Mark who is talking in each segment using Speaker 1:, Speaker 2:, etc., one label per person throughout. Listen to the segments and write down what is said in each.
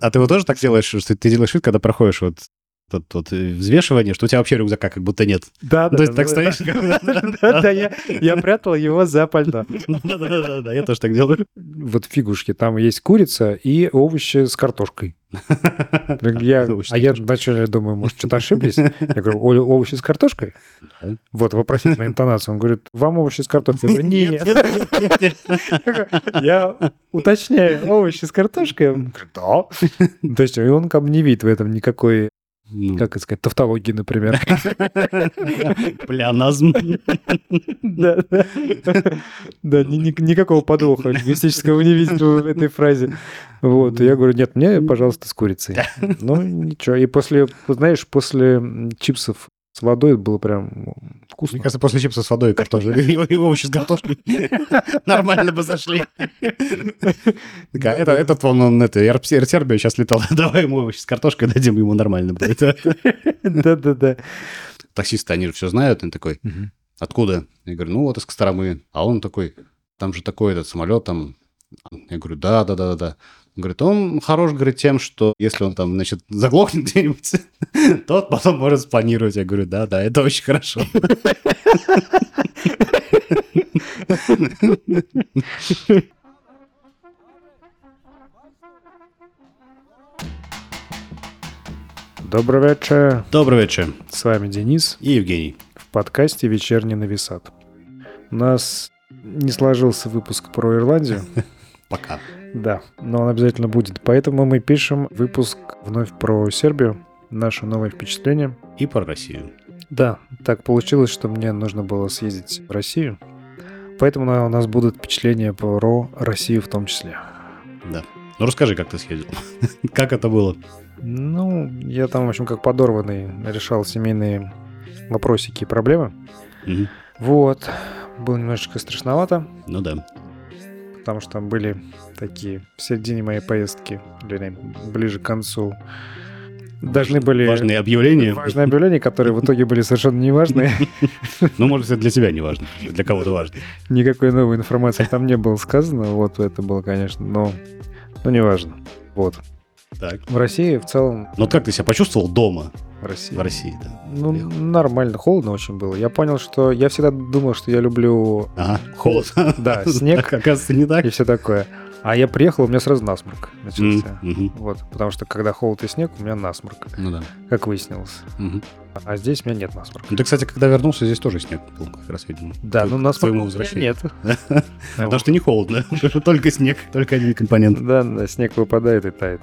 Speaker 1: А ты вот тоже так делаешь, что ты делаешь вид, когда проходишь вот тут, тут взвешивание, что у тебя вообще рюкзака как будто нет.
Speaker 2: Да, да.
Speaker 1: То есть так
Speaker 2: да,
Speaker 1: стоишь?
Speaker 2: Да, да, я, прятал его за пальто.
Speaker 1: Да-да-да, да, я тоже так делаю.
Speaker 2: Вот фигушки, там есть курица и овощи с картошкой. Я, а я вначале думаю, может, что-то ошиблись? Я говорю, «О- овощи с картошкой?
Speaker 1: Да.
Speaker 2: Вот, вопросительная интонация. Он говорит, вам овощи с картошкой? Я говорю, нет. Я уточняю, овощи с картошкой? Он говорит, да. То есть он как бы не видит в этом никакой,
Speaker 1: Ну,
Speaker 2: как это сказать, тавтологии, например.
Speaker 1: Плеоназм.
Speaker 2: Да, да. Да, ни- ни- никакого подвоха лингвистического не видит в этой фразе. Вот, я говорю, нет, мне, пожалуйста, с курицей. Ну, ничего. И после, знаешь, после чипсов с водой было прям
Speaker 1: Мне
Speaker 2: вкусно.
Speaker 1: кажется, после чипсов с водой и картошкой, и и овощи с картошкой нормально бы зашли. Это, этот вон, он, это, Сербия сейчас летал, давай ему овощи с картошкой дадим, ему нормально будет.
Speaker 2: Да-да-да.
Speaker 1: Таксисты, они же все знают, он такой, откуда? Я говорю, ну вот из Костромы. А он такой, там же такой этот самолет, там... Я говорю, да, говорит, он хорош, говорит, тем, что если он там, значит, заглохнет где-нибудь, то потом может спланировать. Я говорю, да, да, это очень хорошо.
Speaker 2: Добрый вечер.
Speaker 1: Добрый вечер.
Speaker 2: С вами Денис
Speaker 1: И Евгений.
Speaker 2: в подкасте «Вечерний нависат». У нас не сложился выпуск про Ирландию,
Speaker 1: Пока.
Speaker 2: Да, но он обязательно будет. Поэтому мы пишем выпуск вновь про Сербию, наше новое впечатление.
Speaker 1: И про Россию.
Speaker 2: Да, так получилось, что мне нужно было съездить в Россию. Поэтому у нас будут впечатления про Россию в том числе.
Speaker 1: Да. Ну, расскажи, как ты съездил. Как это было?
Speaker 2: Ну, я там, в общем, как подорванный решал семейные вопросики и проблемы.
Speaker 1: Мгм.
Speaker 2: Вот. Было немножечко страшновато,
Speaker 1: Ну да.
Speaker 2: Потому что там были такие в середине моей поездки, или ближе к концу, должны были...
Speaker 1: Важные объявления.
Speaker 2: Важные объявления, которые в итоге были совершенно неважные.
Speaker 1: Ну, может, это для тебя не важно. Для кого-то важно.
Speaker 2: Никакой новой информации там не было сказано. Вот это было, конечно, но, но неважно. Вот.
Speaker 1: Так.
Speaker 2: В России в целом...
Speaker 1: Ну, как ты себя почувствовал дома
Speaker 2: В России.
Speaker 1: в России? да?
Speaker 2: Ну, нормально, холодно очень было. Я понял, что... Я всегда думал, что я люблю
Speaker 1: Ага, холод.
Speaker 2: Да, снег.
Speaker 1: Оказывается, не так.
Speaker 2: и все такое. А я приехал, у меня сразу насморк начался.
Speaker 1: Мгм.
Speaker 2: Вот, потому что когда холод и снег, у меня насморк,
Speaker 1: Ну да.
Speaker 2: как выяснилось.
Speaker 1: Мгм.
Speaker 2: А здесь у меня нет насморка.
Speaker 1: Ну, ты, кстати, когда вернулся, здесь тоже снег был, как раз, видимо.
Speaker 2: Да, ну
Speaker 1: к
Speaker 2: насморка
Speaker 1: своему возвращению.
Speaker 2: нет.
Speaker 1: Потому что не холодно. Только снег, только один компонент.
Speaker 2: Да, снег выпадает и тает.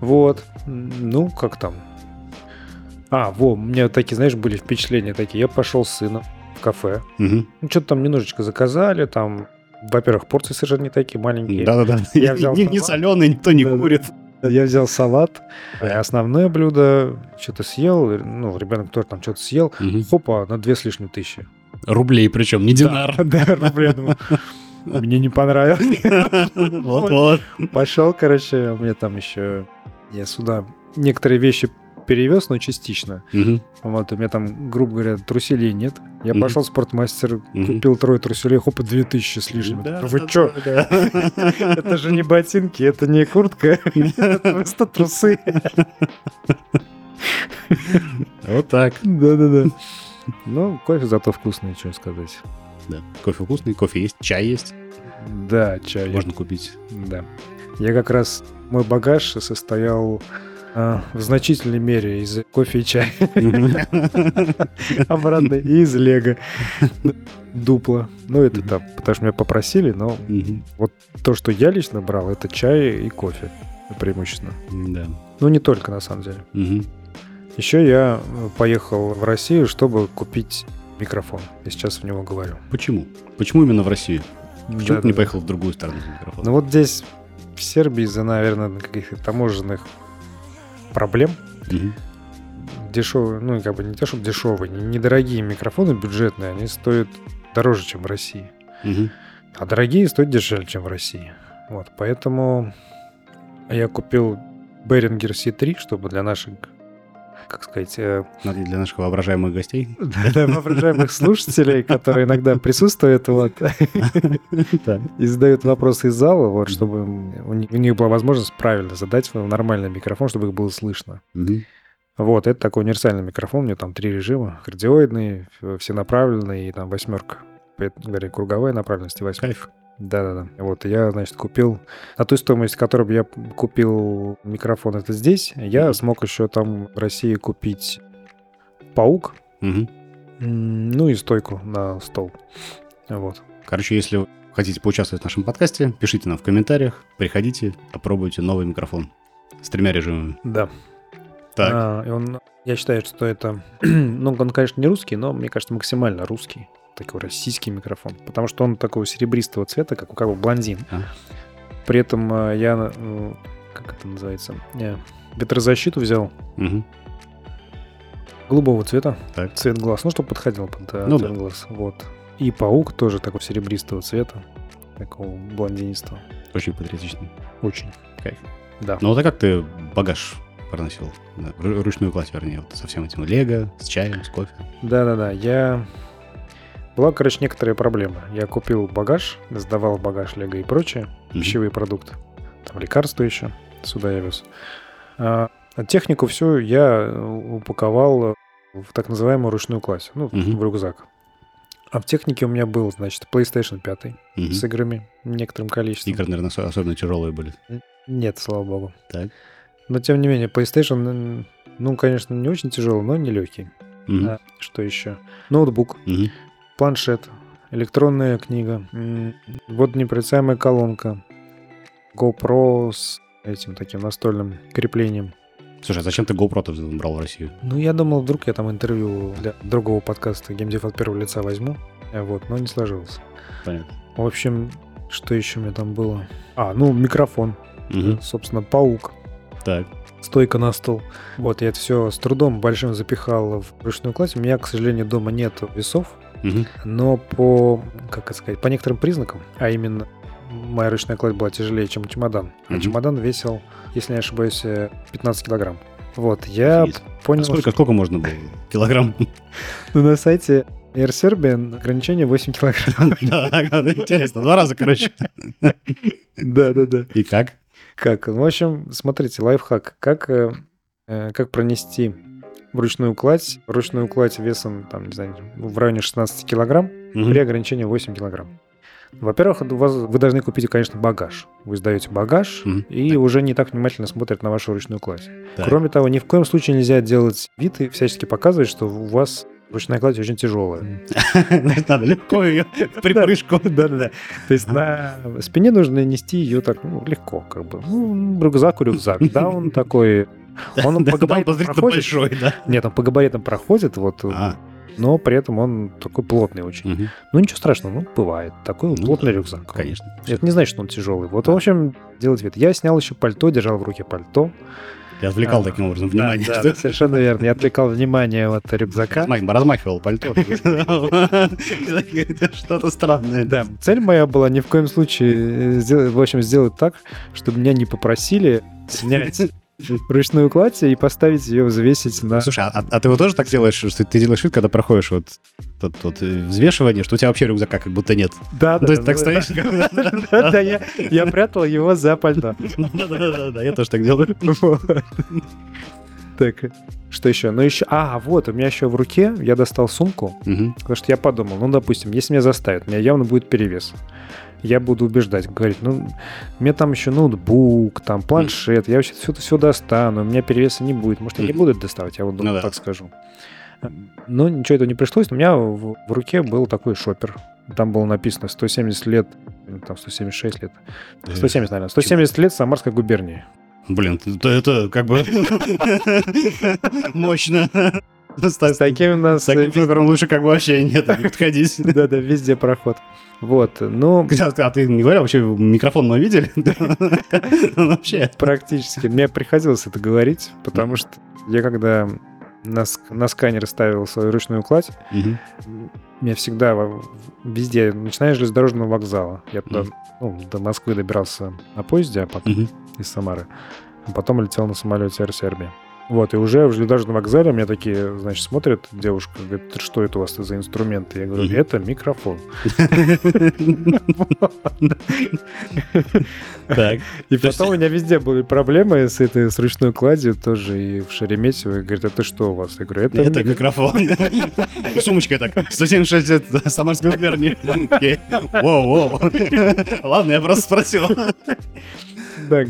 Speaker 2: Вот. Ну, как там? А, во, у меня такие, знаешь, были впечатления такие. Я пошел с сыном в кафе.
Speaker 1: Мгм.
Speaker 2: Ну, что-то там немножечко заказали, там, во-первых, порции совершенно не такие маленькие.
Speaker 1: Да-да-да.
Speaker 2: Я взял
Speaker 1: Не не
Speaker 2: салат.
Speaker 1: соленый, никто не
Speaker 2: Да-да.
Speaker 1: курит.
Speaker 2: Я взял салат, основное блюдо что-то съел, ну, ребенок тоже там что-то съел.
Speaker 1: Мгм.
Speaker 2: Хопа, на две с лишним тысячи.
Speaker 1: Рублей причем, не динар.
Speaker 2: Да, рубля, думаю, Мне не понравилось.
Speaker 1: Вот-вот.
Speaker 2: Пошел, короче, меня там еще... Я сюда некоторые вещи перевез, но частично. Вот, у меня там, грубо говоря, труселей нет. Я пошел в спортмастер, купил трое труселей, хопа, две тысячи с лишним.
Speaker 1: Да,
Speaker 2: Вы
Speaker 1: да,
Speaker 2: чё?
Speaker 1: да, да.
Speaker 2: Это же не ботинки, это не куртка, это просто трусы.
Speaker 1: Вот так.
Speaker 2: Да-да-да. Ну, кофе зато вкусный, что сказать.
Speaker 1: Да. Кофе вкусный, кофе есть, чай есть.
Speaker 2: Да, чай.
Speaker 1: Можно купить.
Speaker 2: Да. Я как раз... Мой багаж состоял а, в значительной мере из кофе и чая. Обратно. И из лего. Дупло. Ну, это там, потому что меня попросили, но
Speaker 1: Мгм.
Speaker 2: то, что я лично брал, это чай и кофе преимущественно.
Speaker 1: Да.
Speaker 2: Ну, не только, на самом деле. Еще я э, поехал в Россию, чтобы купить микрофон. Я сейчас в него говорю.
Speaker 1: Почему? Почему именно в Россию? Почему ты не поехал в другую страну с микрофоном?
Speaker 2: Ну вот здесь, в Сербии, из-за, наверное, каких-то таможенных проблем,
Speaker 1: Мгм.
Speaker 2: дешевые, ну, как бы не то, чтобы дешевые, не- недорогие микрофоны бюджетные, они стоят дороже, чем в России.
Speaker 1: Мгм.
Speaker 2: А дорогие стоят дешевле, чем в России. Вот, поэтому я купил Behringer C3, чтобы для наших как сказать, э,
Speaker 1: Для наших воображаемых гостей.
Speaker 2: для воображаемых слушателей, которые иногда присутствуют вот, и задают вопросы из зала, вот, чтобы у них, была возможность правильно задать свой нормальный микрофон, чтобы их было слышно. Вот, это такой универсальный микрофон, у него там три режима, кардиоидный, все направленные и там восьмерка. Поэтому, говоря, круговая направленность и восьмерка. Да-да-да. Вот я, значит, купил... На ту стоимость, которую я купил микрофон это здесь, я
Speaker 1: Мгм.
Speaker 2: смог еще там в России купить паук, м, ну и стойку на стол. Вот.
Speaker 1: Короче, если вы хотите поучаствовать в нашем подкасте, пишите нам в комментариях, приходите, попробуйте новый микрофон с тремя режимами.
Speaker 2: Да.
Speaker 1: Так,
Speaker 2: А, и он, я считаю, что это... ну, он, конечно, не русский, но, мне кажется, максимально русский. Такой российский микрофон. Потому что он такого серебристого цвета, как, у- как бы блондин.
Speaker 1: А.
Speaker 2: При этом э, я... э, Как это называется? Я ветрозащиту взял
Speaker 1: мгм.
Speaker 2: голубого цвета.
Speaker 1: Так.
Speaker 2: Цвет глаз. Ну, чтобы подходил под э,
Speaker 1: Ну
Speaker 2: цвет глаз. Вот. И паук тоже такого серебристого цвета. Такого блондинистого.
Speaker 1: очень патриотично.
Speaker 2: Очень.
Speaker 1: Кайф.
Speaker 2: Да.
Speaker 1: Ну вот а как ты багаж проносил? Да, ру- ручную кладь, вернее, вот со всем этим лего, с чаем, с кофе.
Speaker 2: Да-да-да, я... Была, короче, некоторая проблема. Я купил багаж, сдавал багаж, лего и прочее,
Speaker 1: Мгм.
Speaker 2: пищевые продукты. Там лекарства еще сюда я вез. А, а технику всю я э, упаковал в так называемую ручную кладь, ну,
Speaker 1: Мгм.
Speaker 2: в рюкзак. А в технике у меня был, значит, PlayStation 5
Speaker 1: Мгм.
Speaker 2: с играми, некоторым количеством.
Speaker 1: Игры, наверное, осо- особенно тяжелые были.
Speaker 2: Нет, слава богу.
Speaker 1: Так.
Speaker 2: Но, тем не менее, PlayStation, ну, конечно, не очень тяжелый, но не легкий.
Speaker 1: Мгм.
Speaker 2: А, что еще? Ноутбук,
Speaker 1: Мгм.
Speaker 2: Планшет, электронная книга, водонепроницаемая колонка, GoPro с этим таким настольным креплением.
Speaker 1: Слушай, а зачем ты GoPro-то брал в Россию?
Speaker 2: Ну, я думал, вдруг я там интервью для другого подкаста «Геймдев от первого лица» возьму, э, вот, но не сложилось.
Speaker 1: Понятно.
Speaker 2: В общем, что еще у меня там было? А, ну, микрофон,
Speaker 1: Мгм.
Speaker 2: собственно, паук,
Speaker 1: Так.
Speaker 2: стойка на стол. Вот, я это все с трудом большим запихал в ручную кладь. У меня, к сожалению, дома нет весов, Но по, как это сказать, по некоторым признакам, а именно моя ручная кладь была тяжелее, чем чемодан. А чемодан весил, если не ошибаюсь, э, 15 килограмм. Вот, я
Speaker 1: Офигеть.
Speaker 2: понял,
Speaker 1: А сколько,
Speaker 2: что
Speaker 1: сколько можно было? Килограмм?
Speaker 2: ну, на сайте Air Serbian ограничение 8 килограмм.
Speaker 1: Интересно. Два раза, короче.
Speaker 2: Да-да-да.
Speaker 1: И как?
Speaker 2: Как? Ну, в общем, смотрите, лайфхак. Как, э, э, как пронести ручную кладь, ручную кладь весом, там, не знаю, в районе 16 килограмм,
Speaker 1: Мгм.
Speaker 2: при ограничении 8 килограмм. Во-первых, у вас, вы должны купить, конечно, багаж. Вы сдаете багаж,
Speaker 1: Мгм.
Speaker 2: и уже не так внимательно смотрят на вашу ручную кладь.
Speaker 1: Так.
Speaker 2: Кроме того, ни в коем случае нельзя делать вид и всячески показывать, что у вас ручная кладь очень тяжелая.
Speaker 1: Значит, Надо легко ее припрыжку.
Speaker 2: Да-да-да. То есть на спине нужно нести ее так ну, легко, как бы. Ну, рюкзак у рюкзак. Да, он такой... Он
Speaker 1: Да,
Speaker 2: по
Speaker 1: да,
Speaker 2: габаритам проходит.
Speaker 1: большой, да.
Speaker 2: Нет, он по габаритам проходит, вот,
Speaker 1: А,
Speaker 2: но при этом он такой плотный очень.
Speaker 1: мгм.
Speaker 2: Ну, ничего страшного, ну, бывает. Такой
Speaker 1: Ну
Speaker 2: плотный
Speaker 1: да,
Speaker 2: рюкзак.
Speaker 1: Конечно.
Speaker 2: Это не значит, что он тяжелый. Вот, в общем, делать вид. Я снял еще пальто, держал в руке пальто.
Speaker 1: Я отвлекал
Speaker 2: А,
Speaker 1: таким образом внимание.
Speaker 2: Да, да, совершенно верно. Я отвлекал внимание от рюкзака.
Speaker 1: Размах- Размахивал пальто. Что-то странное.
Speaker 2: Да, цель моя была ни в коем случае, э, в общем, сделать так, чтобы меня не попросили снять ручную кладь и поставить ее взвесить на...
Speaker 1: Слушай, а, а ты вот тоже так делаешь, что ты делаешь вид, когда проходишь вот тут вот э, взвешивание, что у тебя вообще рюкзака как будто нет.
Speaker 2: Да, да,
Speaker 1: То есть так стоишь?
Speaker 2: да, я, я прятал его за пальто.
Speaker 1: Да-да-да, я тоже так делаю.
Speaker 2: Так, что еще? Ну еще, а, вот, у меня еще в руке я достал сумку, потому что я подумал, ну, допустим, если меня заставят, у меня явно будет перевес. Я буду убеждать, говорить, ну, меня там еще ноутбук, там планшет, я вообще все это все достану, у меня перевеса не будет. Может, я не буду это доставать, я вот
Speaker 1: Ну да.
Speaker 2: так скажу. Но ничего этого не пришлось. У меня в, в руке был такой шопер. Там было написано 170 лет, там 176 лет. 170, наверное. 170 лет Самарской губернии.
Speaker 1: Блин, это, это как бы мощно. С
Speaker 2: С таким у нас...
Speaker 1: таким шопером лучше как бы вообще нет, не подходить.
Speaker 2: Да-да, везде проход. Вот, ну,
Speaker 1: А ты не говорил, вообще микрофон мы видели? Вообще.
Speaker 2: практически. Мне приходилось это говорить, потому что я когда на, на сканер ставил свою ручную кладь,
Speaker 1: Мгм.
Speaker 2: меня всегда везде, начиная с железнодорожного вокзала. Я туда,
Speaker 1: Мгм.
Speaker 2: ну, до Москвы добирался на поезде, а потом
Speaker 1: Мгм.
Speaker 2: из Самары. А потом летел на самолете Air Serbia. Вот, и уже в железнодорожном вокзале меня такие, значит, смотрят, девушка говорит, «Ты что это у вас за инструменты? Я говорю, это микрофон.
Speaker 1: Так.
Speaker 2: И потом у меня везде были проблемы с этой с ручной кладью тоже, и в Шереметьево. Говорит, это что у вас? Я говорю, это,
Speaker 1: Это
Speaker 2: мик-
Speaker 1: микрофон. Сумочка так. 176 лет Самарской губернии. Окей. Воу, воу. Ладно, я просто спросил.
Speaker 2: Да,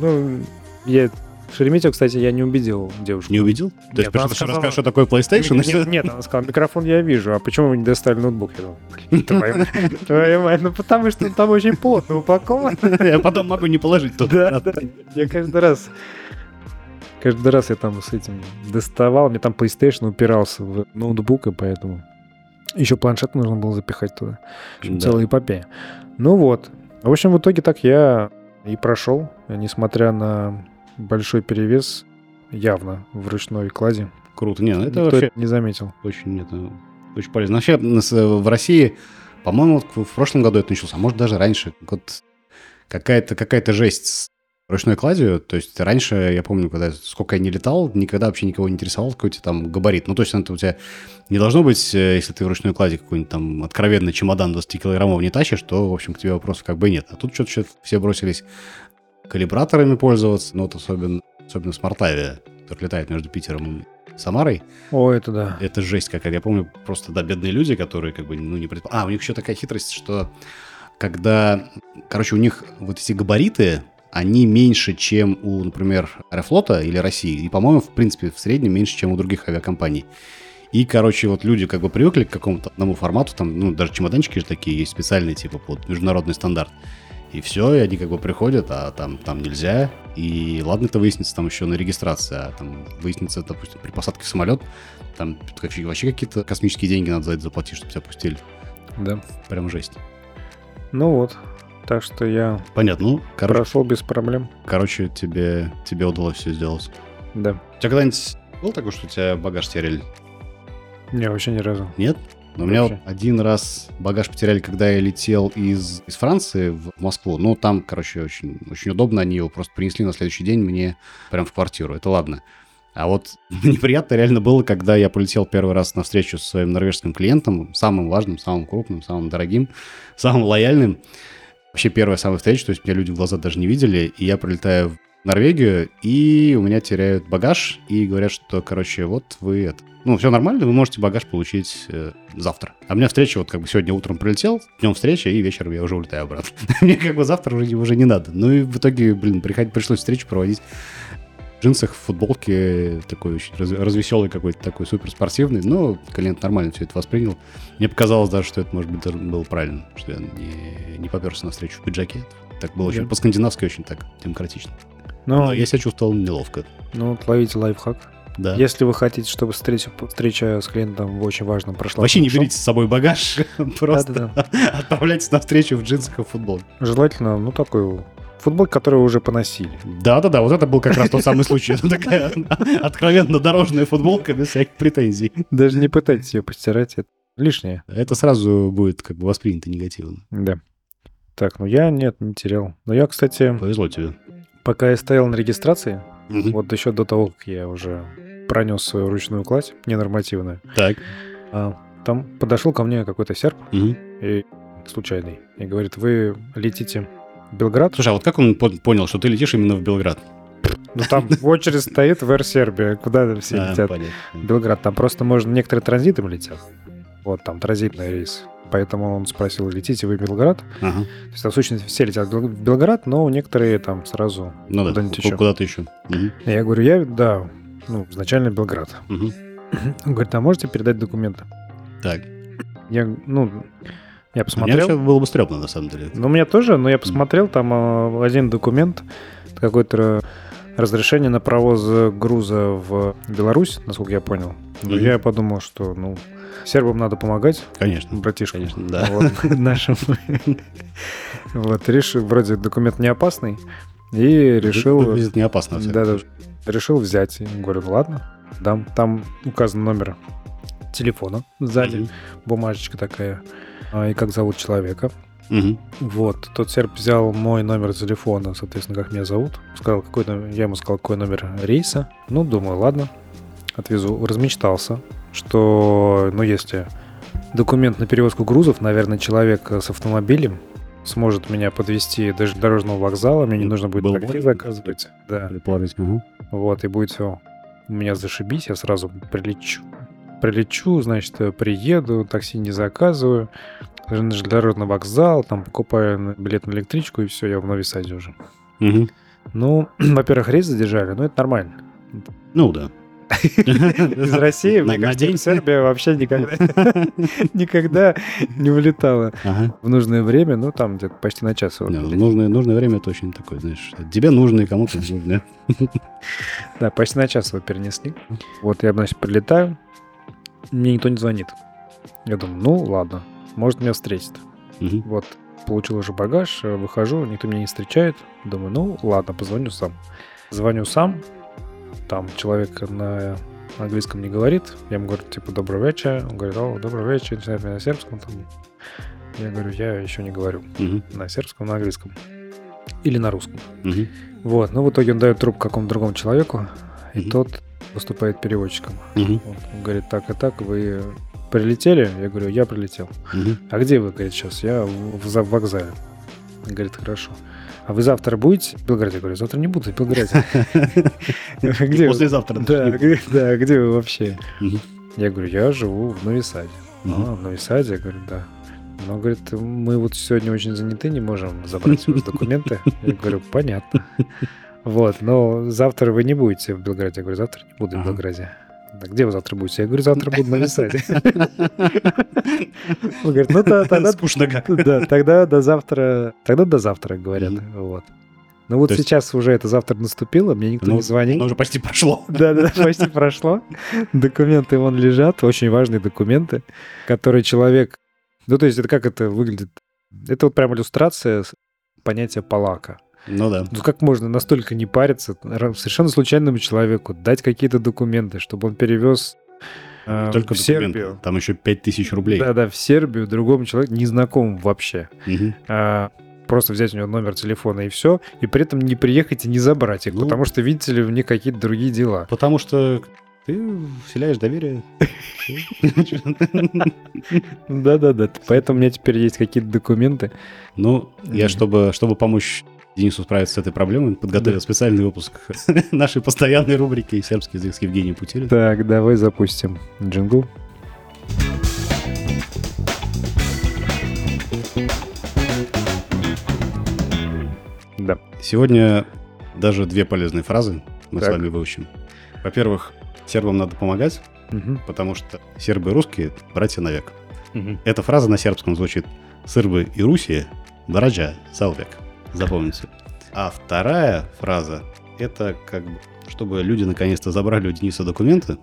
Speaker 2: ну, я... В Шереметьево, кстати, я не убедил девушку.
Speaker 1: Не убедил? То есть,
Speaker 2: Нет,
Speaker 1: потому
Speaker 2: она
Speaker 1: что
Speaker 2: сказала-
Speaker 1: расскажешь, что такое PlayStation?
Speaker 2: Нет, нет, нет, она сказала, микрофон я вижу, а почему вы не достали ноутбук? Я думал, «Блин, твою твою мать, ну потому что там очень плотно упакован.
Speaker 1: Я потом могу не положить туда.
Speaker 2: Да, да. Я каждый раз, каждый раз я там с этим доставал, мне там PlayStation упирался в ноутбук, и поэтому еще планшет нужно было запихать туда. В общем,
Speaker 1: Да.
Speaker 2: целая эпопея. Ну вот. В общем, в итоге так я и прошел, несмотря на большой перевес явно в ручной кладе.
Speaker 1: Круто. Не, ну это
Speaker 2: Никто
Speaker 1: вообще
Speaker 2: это не заметил.
Speaker 1: очень, это, очень полезно. Вообще, в России, по-моему, вот в прошлом году это начался, а может даже раньше. Вот какая-то какая жесть с ручной кладью. То есть раньше, я помню, когда сколько я не летал, никогда вообще никого не интересовал, какой у тебя там габарит. Ну, то есть это у тебя не должно быть, э, если ты в ручной кладе какой-нибудь там откровенный чемодан 20 килограммов не тащишь, то, в общем, к тебе вопросов как бы нет. А тут что-то все бросились калибраторами пользоваться, ну, вот особенно, особенно с Мартавия, который летает между Питером и Самарой.
Speaker 2: О, это да.
Speaker 1: Это жесть какая. Я помню просто, да, бедные люди, которые как бы, ну, не предпо- А, у них еще такая хитрость, что когда, короче, у них вот эти габариты, они меньше, чем у, например, Аэрофлота или России. И, по-моему, в принципе, в среднем меньше, чем у других авиакомпаний. И, короче, вот люди как бы привыкли к какому-то одному формату, там, ну, даже чемоданчики же такие есть специальные, типа, под международный стандарт. И все, и они как бы приходят, а там, там нельзя. И ладно, это выяснится там еще на регистрации, а там выяснится, допустим, при посадке в самолет, там вообще какие-то космические деньги надо за это заплатить, чтобы тебя пустили.
Speaker 2: Да.
Speaker 1: Прям жесть.
Speaker 2: Ну вот. Так что я
Speaker 1: Понятно. Ну, короче,
Speaker 2: прошел без проблем.
Speaker 1: короче тебе, тебе удалось все сделать.
Speaker 2: Да.
Speaker 1: У тебя когда-нибудь был такое, что у тебя багаж теряли?
Speaker 2: Не, вообще ни разу.
Speaker 1: Нет? Но у меня вот один раз багаж потеряли, когда я летел из, из Франции в Москву. Ну, там, короче, очень, очень удобно. Они его просто принесли на следующий день мне прям в квартиру. Это ладно. А вот неприятно реально было, когда я полетел первый раз на встречу со своим норвежским клиентом, самым важным, самым крупным, самым дорогим, самым лояльным. Вообще первая самая встреча, то есть меня люди в глаза даже не видели, и я прилетаю Норвегию, и у меня теряют багаж, и говорят, что, короче, вот вы это... Ну, все нормально, вы можете багаж получить э, завтра. А у меня встреча, вот как бы сегодня утром прилетел, днем встреча, и вечером я уже улетаю обратно. Мне как бы завтра уже, уже не надо. Ну и в итоге, блин, приходить, пришлось встречу проводить в джинсах, в футболке, такой очень раз- развеселый какой-то, такой суперспортивный. Но клиент нормально все это воспринял. Мне показалось даже, что это, может быть, даже было правильно, что я не, не поперся на встречу в пиджаке. Так было очень по-скандинавски очень так демократично.
Speaker 2: Ну,
Speaker 1: Но я себя чувствовал неловко.
Speaker 2: ну вот ловите лайфхак.
Speaker 1: Да.
Speaker 2: Если вы хотите, чтобы встреча, встреча с клиентом в очень важном прошла.
Speaker 1: Вообще не берите с собой багаж, просто отправляйтесь на встречу в джинсах и футболке.
Speaker 2: Желательно, ну, такой футбол, который уже поносили.
Speaker 1: Да-да-да, вот это был как раз тот самый случай. Это такая откровенно дорожная футболка без всяких претензий.
Speaker 2: Даже не пытайтесь ее постирать, это лишнее.
Speaker 1: Это сразу будет как бы воспринято негативно.
Speaker 2: Да. Так, ну я нет, не терял. Но я, кстати,
Speaker 1: Повезло тебе.
Speaker 2: Пока я стоял на регистрации,
Speaker 1: Мгм.
Speaker 2: вот еще до того, как я уже пронес свою ручную кладь, ненормативную,
Speaker 1: Так.
Speaker 2: а, там подошел ко мне какой-то серб,
Speaker 1: Мгм.
Speaker 2: и случайный, и говорит, вы летите в Белград?
Speaker 1: Слушай, а вот как он пон- понял, что ты летишь именно в Белград?
Speaker 2: Ну там очередь стоит в Air Serbia, куда все
Speaker 1: А,
Speaker 2: летят?
Speaker 1: понятно.
Speaker 2: Белград, там просто, можно, некоторые транзитом летят. Вот, там транзитный рейс. Поэтому он спросил, летите вы в Белград?
Speaker 1: Ага.
Speaker 2: То есть, в сущности, все летят в Бел- в Белград, но некоторые там сразу
Speaker 1: Ну да,
Speaker 2: Куда-нибудь
Speaker 1: ку-
Speaker 2: еще.
Speaker 1: куда-то еще.
Speaker 2: И Я говорю, я, да, ну, изначально Белград.
Speaker 1: Мгм.
Speaker 2: Он говорит, а можете передать документы?
Speaker 1: Так.
Speaker 2: Я, ну, я
Speaker 1: Мне
Speaker 2: посмотрел.
Speaker 1: вообще было бы стрёмно, на самом деле.
Speaker 2: Ну, у меня тоже, но я посмотрел, там а, один документ, какое-то разрешение на провоз груза в Беларусь, насколько я понял. Но
Speaker 1: Мгм.
Speaker 2: я подумал, что, ну, сербам надо помогать,
Speaker 1: Конечно.
Speaker 2: братишкам.
Speaker 1: Конечно, да.
Speaker 2: Вот, нашим. Вот, решил, вроде документ не опасный, и решил...
Speaker 1: Не опасно.
Speaker 2: Да, да. Решил взять. Говорю, ладно, дам. Там указан номер телефона сзади, бумажечка такая, а, и как зовут человека. Вот, тот серб взял мой номер телефона, соответственно, как меня зовут. Сказал, какой номер, я ему сказал, какой номер рейса. Ну, думаю, ладно, отвезу. Размечтался, что, ну, если документ на перевозку грузов, наверное, человек с автомобилем сможет меня подвести до дорожного вокзала, мне не нужно будет
Speaker 1: Был
Speaker 2: такси заказывать. Да,
Speaker 1: Предположительно. ага.
Speaker 2: вот, и будет все. У меня зашибись, я сразу прилечу. Прилечу, значит, э, приеду, такси не заказываю. На железнодорожный вокзал, там покупаю билет на электричку, и все, я в Новисаде уже.
Speaker 1: Мгм.
Speaker 2: Ну, во-первых, рейс задержали, но это нормально.
Speaker 1: Ну да.
Speaker 2: Из России, мне кажется. Сербия вообще никогда, никогда не улетала в нужное время, ну, там где-то почти на час.
Speaker 1: нужное, время это очень такое, знаешь, тебе нужно и кому-то нужно.
Speaker 2: Да, почти на час его перенесли. Вот я, значит, прилетаю, мне никто не звонит. Я думаю, ну, ладно, может, меня встретит. Вот, получил уже багаж, выхожу, никто меня не встречает. Думаю, ну, ладно, позвоню сам. Звоню сам, там человек на английском не говорит. Я ему говорю, типа, добрый вечер. Он говорит, о, добрый вечер, начинает меня на сербском. Там. Я говорю, я еще не говорю
Speaker 1: Мгм.
Speaker 2: на сербском, на английском. Или на русском.
Speaker 1: Мгм.
Speaker 2: Вот, ну, в итоге он дает трубку какому-то другому человеку, и
Speaker 1: Мгм.
Speaker 2: тот выступает переводчиком.
Speaker 1: Мгм.
Speaker 2: Вот, он говорит, так и так, вы прилетели? Я говорю, я прилетел.
Speaker 1: Мгм.
Speaker 2: А где вы, говорит, сейчас? Я в, в в вокзале. Он говорит, хорошо. А вы завтра будете в Белграде? Я говорю, завтра не буду в Белграде. Где?
Speaker 1: Послезавтра.
Speaker 2: Да, где- да, где вы вообще? Я говорю, я живу в Новисаде. А, в Новисаде? Я говорю, да. Но, говорит, мы вот сегодня очень заняты, не можем забрать документы. Я говорю, понятно. Вот, но завтра вы не будете в Белграде. Я говорю, завтра не буду в. Белграде. «Да где вы завтра будете? Я говорю, завтра буду в Новисаде. Он говорит, ну да, тогда
Speaker 1: Скучно как.
Speaker 2: да, тогда до завтра, тогда до завтра, говорят. Вот. Ну вот
Speaker 1: То есть-
Speaker 2: сейчас уже это завтра наступило, мне никто
Speaker 1: Ну,
Speaker 2: не звонил.
Speaker 1: Оно уже почти прошло.
Speaker 2: Да, да, почти прошло. Документы вон лежат, очень важные документы, которые человек... Ну, то есть это как это выглядит? Это вот прям иллюстрация понятия палака.
Speaker 1: Ну да.
Speaker 2: Ну как можно настолько не париться совершенно случайному человеку, дать какие-то документы, чтобы он перевез э,
Speaker 1: Только
Speaker 2: в
Speaker 1: документы.
Speaker 2: Сербию.
Speaker 1: Там еще 5000 рублей.
Speaker 2: Да, да, в Сербию другому человеку, незнакомому вообще.
Speaker 1: Мгм.
Speaker 2: а, просто взять у него номер телефона и все, и при этом не приехать и не забрать их,
Speaker 1: Ну.
Speaker 2: потому что, видите ли, у них какие-то другие дела.
Speaker 1: Потому что ты вселяешь доверие.
Speaker 2: Да-да-да. Поэтому у меня теперь есть какие-то документы.
Speaker 1: Ну, я, чтобы, чтобы помочь Денису справиться с этой проблемой, подготовил
Speaker 2: Да.
Speaker 1: специальный выпуск нашей постоянной рубрики «Сербский язык» с Евгением Путилиным.
Speaker 2: Так, давай запустим джингл. Да.
Speaker 1: Сегодня даже две полезные фразы мы с
Speaker 2: Так.
Speaker 1: вами выучим. Во-первых, сербам надо помогать,
Speaker 2: Мгм.
Speaker 1: потому что сербы и русские – братья навек.
Speaker 2: Мгм.
Speaker 1: Эта фраза на сербском звучит «Сырбы и Руси – браджа заувек». Запомните. А вторая фраза – это как бы, чтобы люди наконец-то забрали у Дениса документы,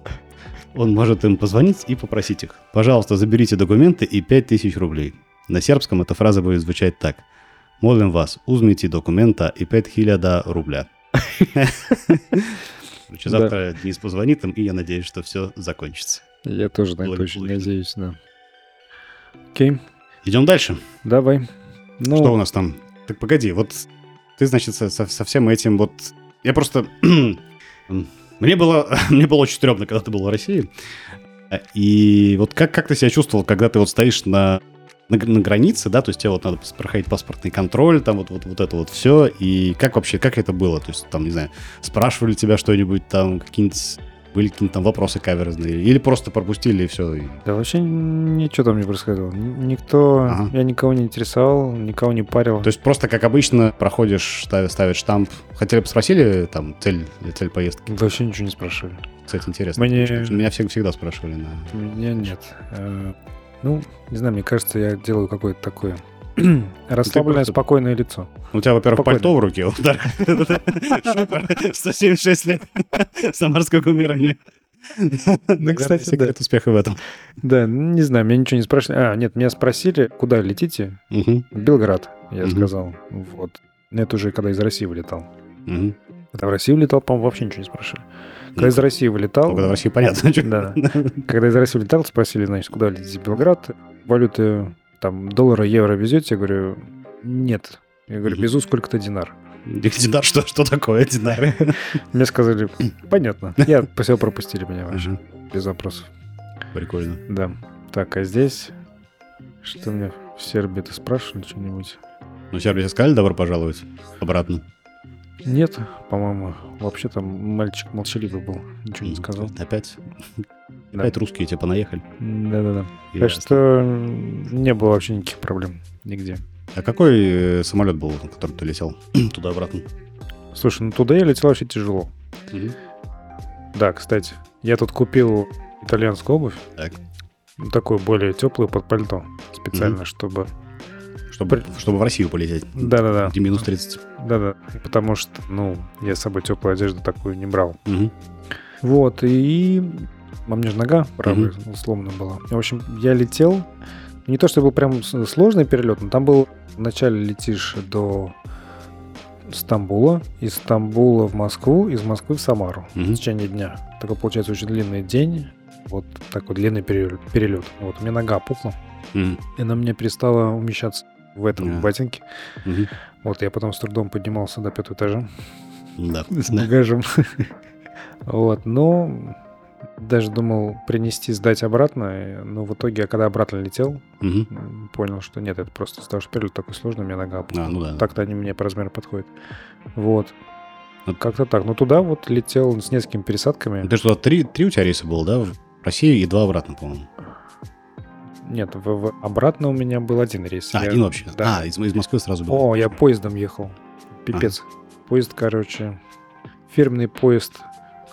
Speaker 1: он может им позвонить и попросить их. Пожалуйста, заберите документы и 5000 рублей. На сербском эта фраза будет звучать так. Молим вас, узмите документа и 5000 рубля. Короче,
Speaker 2: Да.
Speaker 1: завтра Денис позвонит им, и я надеюсь, что все закончится.
Speaker 2: Я тоже на это очень надеюсь, да. Окей,
Speaker 1: Идем дальше.
Speaker 2: давай. Ну,
Speaker 1: Что у нас там? Так погоди, вот ты, значит, со, со- всем этим вот... Я просто... мне, было, мне было очень стрёмно, когда ты был в России. И вот как, как ты себя чувствовал, когда ты вот стоишь на, на, на границе, да, то есть тебе вот надо проходить паспортный контроль, там вот, вот, вот это вот все, и как вообще, как это было? То есть там, не знаю, спрашивали тебя что-нибудь там, какие-нибудь... Были какие-то там вопросы каверзные? Или просто пропустили и все?
Speaker 2: Да вообще ничего там не происходило. Никто,
Speaker 1: Ага.
Speaker 2: я никого не интересовал, никого не парил.
Speaker 1: То есть просто как обычно проходишь, ставишь, ставишь штамп. Хотели бы спросили там цель, цель поездки?
Speaker 2: Вообще ничего не спрашивали.
Speaker 1: Кстати, интересно.
Speaker 2: Мне-
Speaker 1: Меня всегда, всегда спрашивали на...
Speaker 2: Меня нет. Э, Ну, не знаю, мне кажется, я делаю какое-то такое расслабленное,
Speaker 1: просто-
Speaker 2: спокойное лицо.
Speaker 1: У тебя, во-первых,
Speaker 2: Спокойно.
Speaker 1: пальто в руке. вот, да. Шутер, 176 лет самарского гумирования.
Speaker 2: Ну, кстати,
Speaker 1: секрет успеха в этом.
Speaker 2: Да, не знаю, меня ничего не спрашивали. А, нет, меня спросили, куда летите? Белград, я сказал. Вот. Это уже когда из России вылетал. Когда в Россию вылетал, по-моему, вообще ничего не спрашивали. Когда из России вылетал...
Speaker 1: Ну, когда в России понятно.
Speaker 2: Да. Когда из России улетал, спросили, значит, куда летите Белград. Валюты там доллары, евро везете? Я говорю, нет. Я говорю, везу сколько-то динар.
Speaker 1: Динар, что, что такое динар?
Speaker 2: Мне сказали, понятно. Я все пропустили меня вообще, без вопросов.
Speaker 1: Прикольно.
Speaker 2: Да. Так, а здесь... Что мне в Сербии ты спрашивали что-нибудь?
Speaker 1: Ну, Сербия сказали добро пожаловать обратно?
Speaker 2: Нет, по-моему. Вообще там мальчик молчаливый был. Ничего не сказал.
Speaker 1: Опять?
Speaker 2: Да.
Speaker 1: Опять русские тебе понаехали?
Speaker 2: Да-да-да. Так что не было вообще никаких проблем нигде.
Speaker 1: А какой э, самолет был, на котором ты летел туда-обратно?
Speaker 2: Слушай, ну туда я летел вообще тяжело. Да, кстати, я тут купил итальянскую обувь.
Speaker 1: Так.
Speaker 2: Ну, Такую более теплую под пальто. Специально, чтобы...
Speaker 1: Чтобы, чтобы в Россию полететь.
Speaker 2: Да-да-да.
Speaker 1: Где минус 30.
Speaker 2: Да-да. Потому что, ну, я с собой теплую одежду такую не брал.
Speaker 1: Мгм.
Speaker 2: Вот, и... А мне же нога правая условно была. В общем, я летел. Не то, что был прям сложный перелет, но там был... Вначале летишь до Стамбула, из Стамбула в Москву, из Москвы в Самару
Speaker 1: Мгм.
Speaker 2: в течение дня. Такой получается очень длинный день. Вот такой длинный перелет. перелет. Вот у меня нога пухла,
Speaker 1: Мгм.
Speaker 2: и она мне перестала умещаться в этом
Speaker 1: Да.
Speaker 2: ботинке.
Speaker 1: Мгм.
Speaker 2: Вот я потом с трудом поднимался до пятого этажа
Speaker 1: Да.
Speaker 2: с багажем. Вот, но даже думал принести, сдать обратно, и- но в итоге, я когда обратно летел, м, понял, что нет, это просто из-за того, что перелет такой сложный, у меня нога.
Speaker 1: А, ну да.
Speaker 2: Так-то они мне по размеру подходят. Вот.
Speaker 1: Вот.
Speaker 2: Как-то так. Но туда вот летел с несколькими пересадками.
Speaker 1: Ты что, три, три у тебя рейса было, да? В Россию и два обратно, по-моему.
Speaker 2: Нет, в- в- обратно у меня был один рейс.
Speaker 1: А,
Speaker 2: Я-
Speaker 1: один вообще.
Speaker 2: Да.
Speaker 1: А, из, из Москвы сразу был.
Speaker 2: О, я поездом ехал. Пипец. Поезд, короче, фирменный поезд,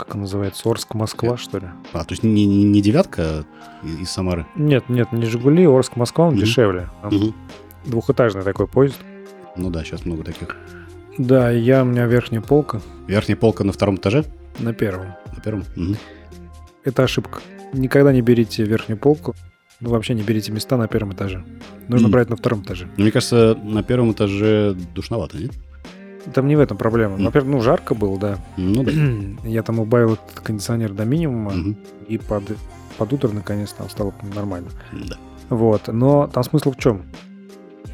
Speaker 2: как он называется, Орск-Москва, что ли?
Speaker 1: А, то есть не, не, не девятка из, Самары?
Speaker 2: Нет, нет, не Жигули, Орск-Москва, он
Speaker 1: Мгм.
Speaker 2: дешевле. Там
Speaker 1: Мгм.
Speaker 2: Двухэтажный такой поезд.
Speaker 1: Ну да, сейчас много таких.
Speaker 2: Да, я, у меня верхняя полка
Speaker 1: Верхняя полка на втором этаже?
Speaker 2: на первом.
Speaker 1: На первом? Мгм.
Speaker 2: Это ошибка. Никогда не берите верхнюю полку. Ну, вообще не берите места на первом этаже. Нужно брать на втором этаже.
Speaker 1: Ну, мне кажется, на первом этаже душновато, нет?
Speaker 2: Там не в этом проблема. Во-первых, ну, жарко было, да.
Speaker 1: Ну да.
Speaker 2: Я там убавил этот кондиционер до минимума,
Speaker 1: Мгм.
Speaker 2: и под, под утро, наконец, там стало нормально.
Speaker 1: Да.
Speaker 2: Вот. Но там смысл в чем?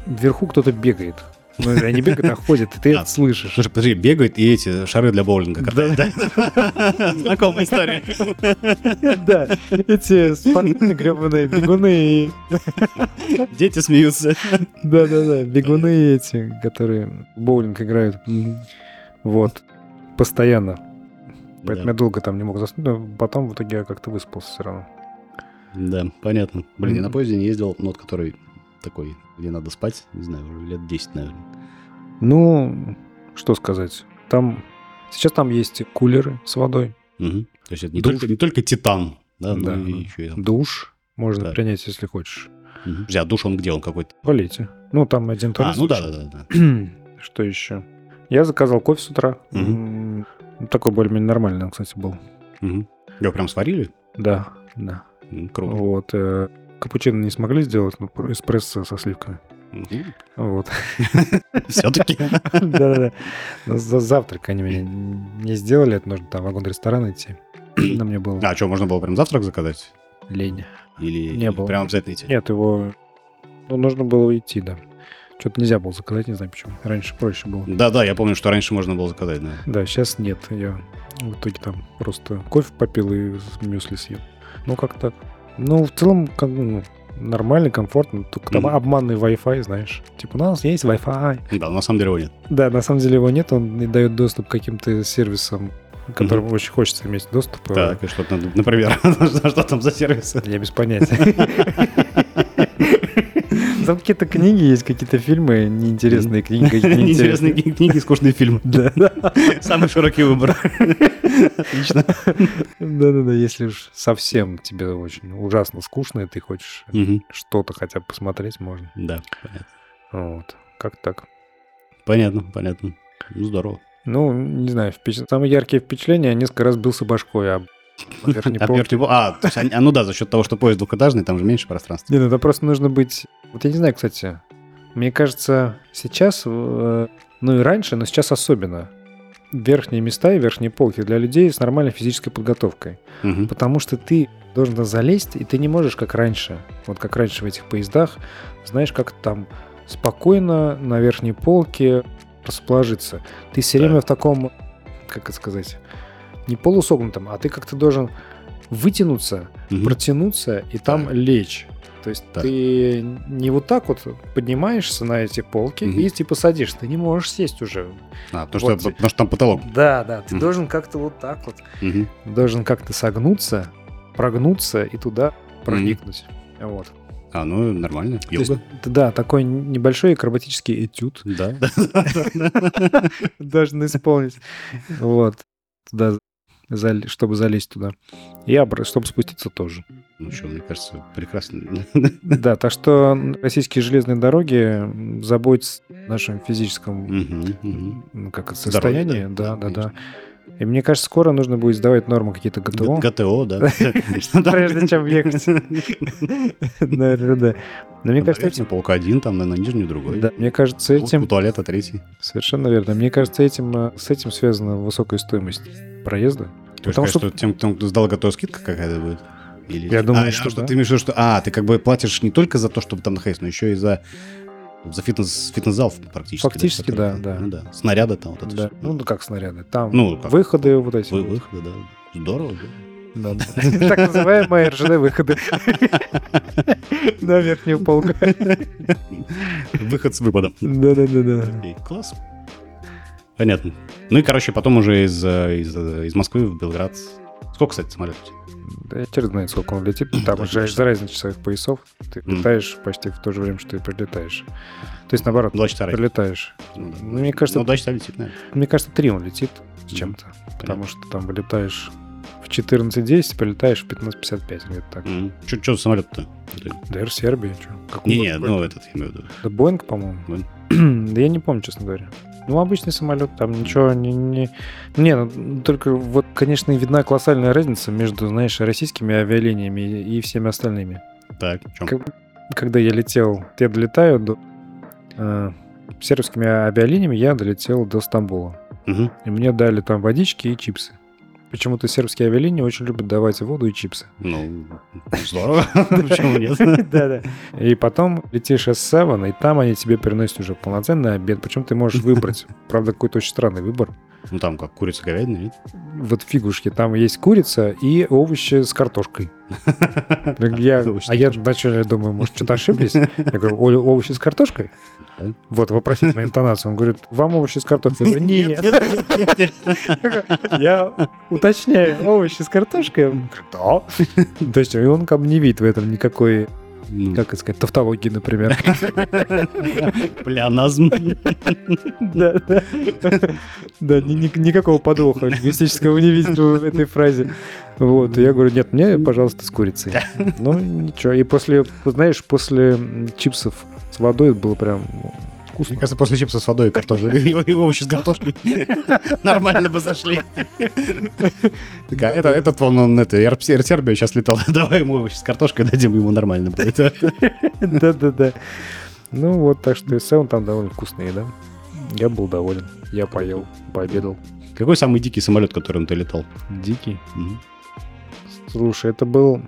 Speaker 2: Вверху кто-то бегает. Ну, они бегают, а ходят, и ты
Speaker 1: А,
Speaker 2: это слышишь.
Speaker 1: Слушай, подожди, бегают и эти шары для боулинга катают, да? Знакомая история.
Speaker 2: Да, эти спортсмены гребаные бегуны.
Speaker 1: Дети смеются.
Speaker 2: Да-да-да, бегуны эти, которые в боулинг играют. Вот. Постоянно. Поэтому я долго там не мог заснуть, но потом в итоге я как-то выспался все равно.
Speaker 1: Да, понятно. Блин, я на поезде не ездил, но который такой, где надо спать, не знаю, уже лет 10, наверное.
Speaker 2: Ну, что сказать. Там... Сейчас там есть кулеры с водой,
Speaker 1: Мгм. То есть это не
Speaker 2: Душ.
Speaker 1: только, не только титан, да, но
Speaker 2: Да.
Speaker 1: и еще и
Speaker 2: душ. Можно
Speaker 1: Так.
Speaker 2: принять, если хочешь.
Speaker 1: Подожди, а душ он где? Он какой-то?
Speaker 2: В туалете. Ну, там один
Speaker 1: А,
Speaker 2: туалет.
Speaker 1: ну да, да, да. да.
Speaker 2: Что еще? Я заказал кофе с утра. Ну, Такой более-менее нормальный, кстати, был.
Speaker 1: Мгм. Его прям сварили?
Speaker 2: Да, да.
Speaker 1: Круто.
Speaker 2: Вот. Капучино не смогли сделать, но эспрессо со сливками. Вот.
Speaker 1: Все-таки.
Speaker 2: Да-да-да. Но За завтрак они меня не сделали. Это нужно там в вагон-ресторан идти. Но мне было
Speaker 1: А что, можно было прям завтрак заказать?
Speaker 2: лень.
Speaker 1: Или
Speaker 2: Не было.
Speaker 1: прям обязательно идти?
Speaker 2: Нет, его... Ну, нужно было идти, да. Что-то нельзя было заказать, не знаю почему. Раньше проще было.
Speaker 1: Да-да, я помню, что раньше можно было заказать, да.
Speaker 2: Да, сейчас нет. Я в итоге там просто кофе попил и мюсли съел. Ну, как так. Ну, в целом, ну, нормально, комфортно. Только там
Speaker 1: Мгм.
Speaker 2: обманный Wi-Fi, знаешь. Типа, у нас есть Wi-Fi.
Speaker 1: Да, на самом деле его нет.
Speaker 2: Да, на самом деле его нет. Он не дает доступ к каким-то сервисам, к которым очень хочется иметь доступ.
Speaker 1: Так, и что там, например, что там за сервисы?
Speaker 2: Я без понятия. Там какие-то книги есть, какие-то фильмы, неинтересные книги, неинтересные.
Speaker 1: кни- книги, скучные фильмы.
Speaker 2: Да.
Speaker 1: Самый широкий выбор. Отлично.
Speaker 2: Да-да-да, если уж совсем тебе очень ужасно скучно, и ты хочешь что-то хотя бы посмотреть, можно.
Speaker 1: Да, понятно.
Speaker 2: Вот. Как так?
Speaker 1: Понятно, понятно. Ну, здорово.
Speaker 2: Ну, не знаю, впеч- самые яркие впечатления, я несколько раз бился башкой об верхней
Speaker 1: А, а, то есть а, ну да, за счет того, что поезд двухэтажный, там же меньше пространства.
Speaker 2: Не, ну это просто нужно быть... Вот я не знаю, кстати, мне кажется, сейчас, э, ну и раньше, но сейчас особенно, верхние места и верхние полки для людей с нормальной физической подготовкой.
Speaker 1: Мгм.
Speaker 2: Потому что ты должен туда залезть, и ты не можешь, как раньше, вот как раньше в этих поездах, знаешь, как там спокойно на верхней полке расположиться. Ты все
Speaker 1: Так.
Speaker 2: время в таком, как это сказать, не полусогнутом, а ты как-то должен вытянуться,
Speaker 1: Мгм.
Speaker 2: протянуться и там
Speaker 1: Так.
Speaker 2: лечь. То есть
Speaker 1: Так.
Speaker 2: ты не вот так вот поднимаешься на эти полки
Speaker 1: Мгм.
Speaker 2: и типа садишься. Ты не можешь сесть уже.
Speaker 1: А, потому,
Speaker 2: Вот.
Speaker 1: что, потому что там потолок.
Speaker 2: Да, да. Ты
Speaker 1: Мгм.
Speaker 2: должен как-то вот так вот
Speaker 1: Мгм.
Speaker 2: должен как-то согнуться, прогнуться и туда проникнуть. Вот.
Speaker 1: А, ну, нормально.
Speaker 2: Есть,
Speaker 1: Йога.
Speaker 2: т- да, такой небольшой акробатический этюд
Speaker 1: Да.
Speaker 2: должен исполнить. Вот. Туда, чтобы залезть туда. И обра- чтобы спуститься тоже.
Speaker 1: Ну что, мне кажется, прекрасно.
Speaker 2: Да, так что российские железные дороги заботятся о нашем физическом
Speaker 1: мгм.
Speaker 2: ну, как это,
Speaker 1: Здоровье,
Speaker 2: состоянии.
Speaker 1: да,
Speaker 2: Да, да, да. И мне кажется, скоро нужно будет сдавать нормы какие-то ГТО.
Speaker 1: ГТО, да.
Speaker 2: Прежде чем ехать. Наверное, да. Но мне кажется,
Speaker 1: верхнюю полку один, там на, нижнюю другой.
Speaker 2: Да, мне кажется, этим...
Speaker 1: У туалета третий.
Speaker 2: Совершенно верно. Мне кажется, этим, э, с этим связана высокая стоимость проезда.
Speaker 1: То есть, что...
Speaker 2: что-
Speaker 1: тем, кто сдал ГТО, скидка какая-то будет? Или...
Speaker 2: Я думаю,
Speaker 1: А,
Speaker 2: что да.
Speaker 1: ты имеешь в виду, что... А, ты как бы платишь не только за то, чтобы там находиться, но еще и за за фитнес, фитнес-зал практически.
Speaker 2: Фактически, да,
Speaker 1: который-
Speaker 2: да.
Speaker 1: Ну да. Снаряды там вот это
Speaker 2: Да.
Speaker 1: всё.
Speaker 2: Ну, ну, как снаряды. Там
Speaker 1: Ну, как?
Speaker 2: выходы вот эти.
Speaker 1: Вы-
Speaker 2: вот.
Speaker 1: выходы, да. Здорово, да.
Speaker 2: Да, да. Так называемые РЖД-выходы. На верхнюю полку.
Speaker 1: Выход с выпадом.
Speaker 2: Да-да-да.
Speaker 1: Класс. Понятно. Ну и, короче, потом уже из, э, из, э, из Москвы в Белград. Сколько, кстати, самолетов?
Speaker 2: Да я черт знает, сколько он летит. Там уже из-за разницы часовых поясов ты летаешь почти в то же время, что и прилетаешь. То есть, наоборот,
Speaker 1: Два часа
Speaker 2: прилетаешь.
Speaker 1: Ну, да.
Speaker 2: Ну, мне кажется,
Speaker 1: Ну, два часа летит, наверное.
Speaker 2: Мне кажется, три он летит с чем-то. Потому что там вылетаешь в 14.10, прилетаешь в 15.55, где-то так.
Speaker 1: Чё за самолет-то?
Speaker 2: Да, Air Serbia, что?
Speaker 1: Не-не, ну этот, я имею в виду.
Speaker 2: Да Боинг, по-моему. да я не помню, честно говоря. Ну, обычный самолет, там ничего не... Не, не ну, только вот, конечно, видна колоссальная разница между, знаешь, российскими авиалиниями и, всеми остальными.
Speaker 1: Так, в чём?
Speaker 2: Как- когда я летел, я долетаю до... э, сербскими авиалиниями я долетел до Стамбула.
Speaker 1: Мгм.
Speaker 2: И мне дали там водички и чипсы. Почему-то сербские авиалинии очень любят давать воду и чипсы.
Speaker 1: Ну, здорово. Почему нет?
Speaker 2: Да-да. И потом летишь S7, и там они тебе приносят уже полноценный обед. Причем ты можешь выбрать. Правда, какой-то очень странный выбор.
Speaker 1: Ну, там как курица говядина, нет?
Speaker 2: Вот фигушки, там есть курица и овощи с картошкой. Я-
Speaker 1: с
Speaker 2: а я вначале думаю, может, что-то ошиблись? Я говорю, «О- овощи с картошкой? Вот, вопросительная интонация. Он говорит, вам овощи с картошкой? Я говорю, нет. Я уточняю, овощи с картошкой? Он говорит, да. То есть и он как бы не видит в этом никакой,
Speaker 1: Ну,
Speaker 2: как это сказать, тавтологии, например.
Speaker 1: Плеоназм.
Speaker 2: Да, да. Да, ни- ни- никакого подвоха лингвистического не видит в этой фразе. Вот, и я говорю, нет, мне, пожалуйста, с курицей. Ну, ничего. И после, знаешь, после чипсов с водой было прям ну,
Speaker 1: Мне
Speaker 2: вкусно.
Speaker 1: кажется, после чипса с водой и картошкой, и и овощи с картошкой нормально бы зашли. Такая, это, этот вон, он, это, Сербия сейчас летал, давай ему овощи с картошкой, дадим ему нормально будет.
Speaker 2: Да-да-да. Ну вот, так что и сам там довольно вкусная еда. Я был доволен. Я поел, пообедал.
Speaker 1: Какой самый дикий самолет, которым ты летал?
Speaker 2: Дикий.
Speaker 1: Мгм.
Speaker 2: Слушай, это был,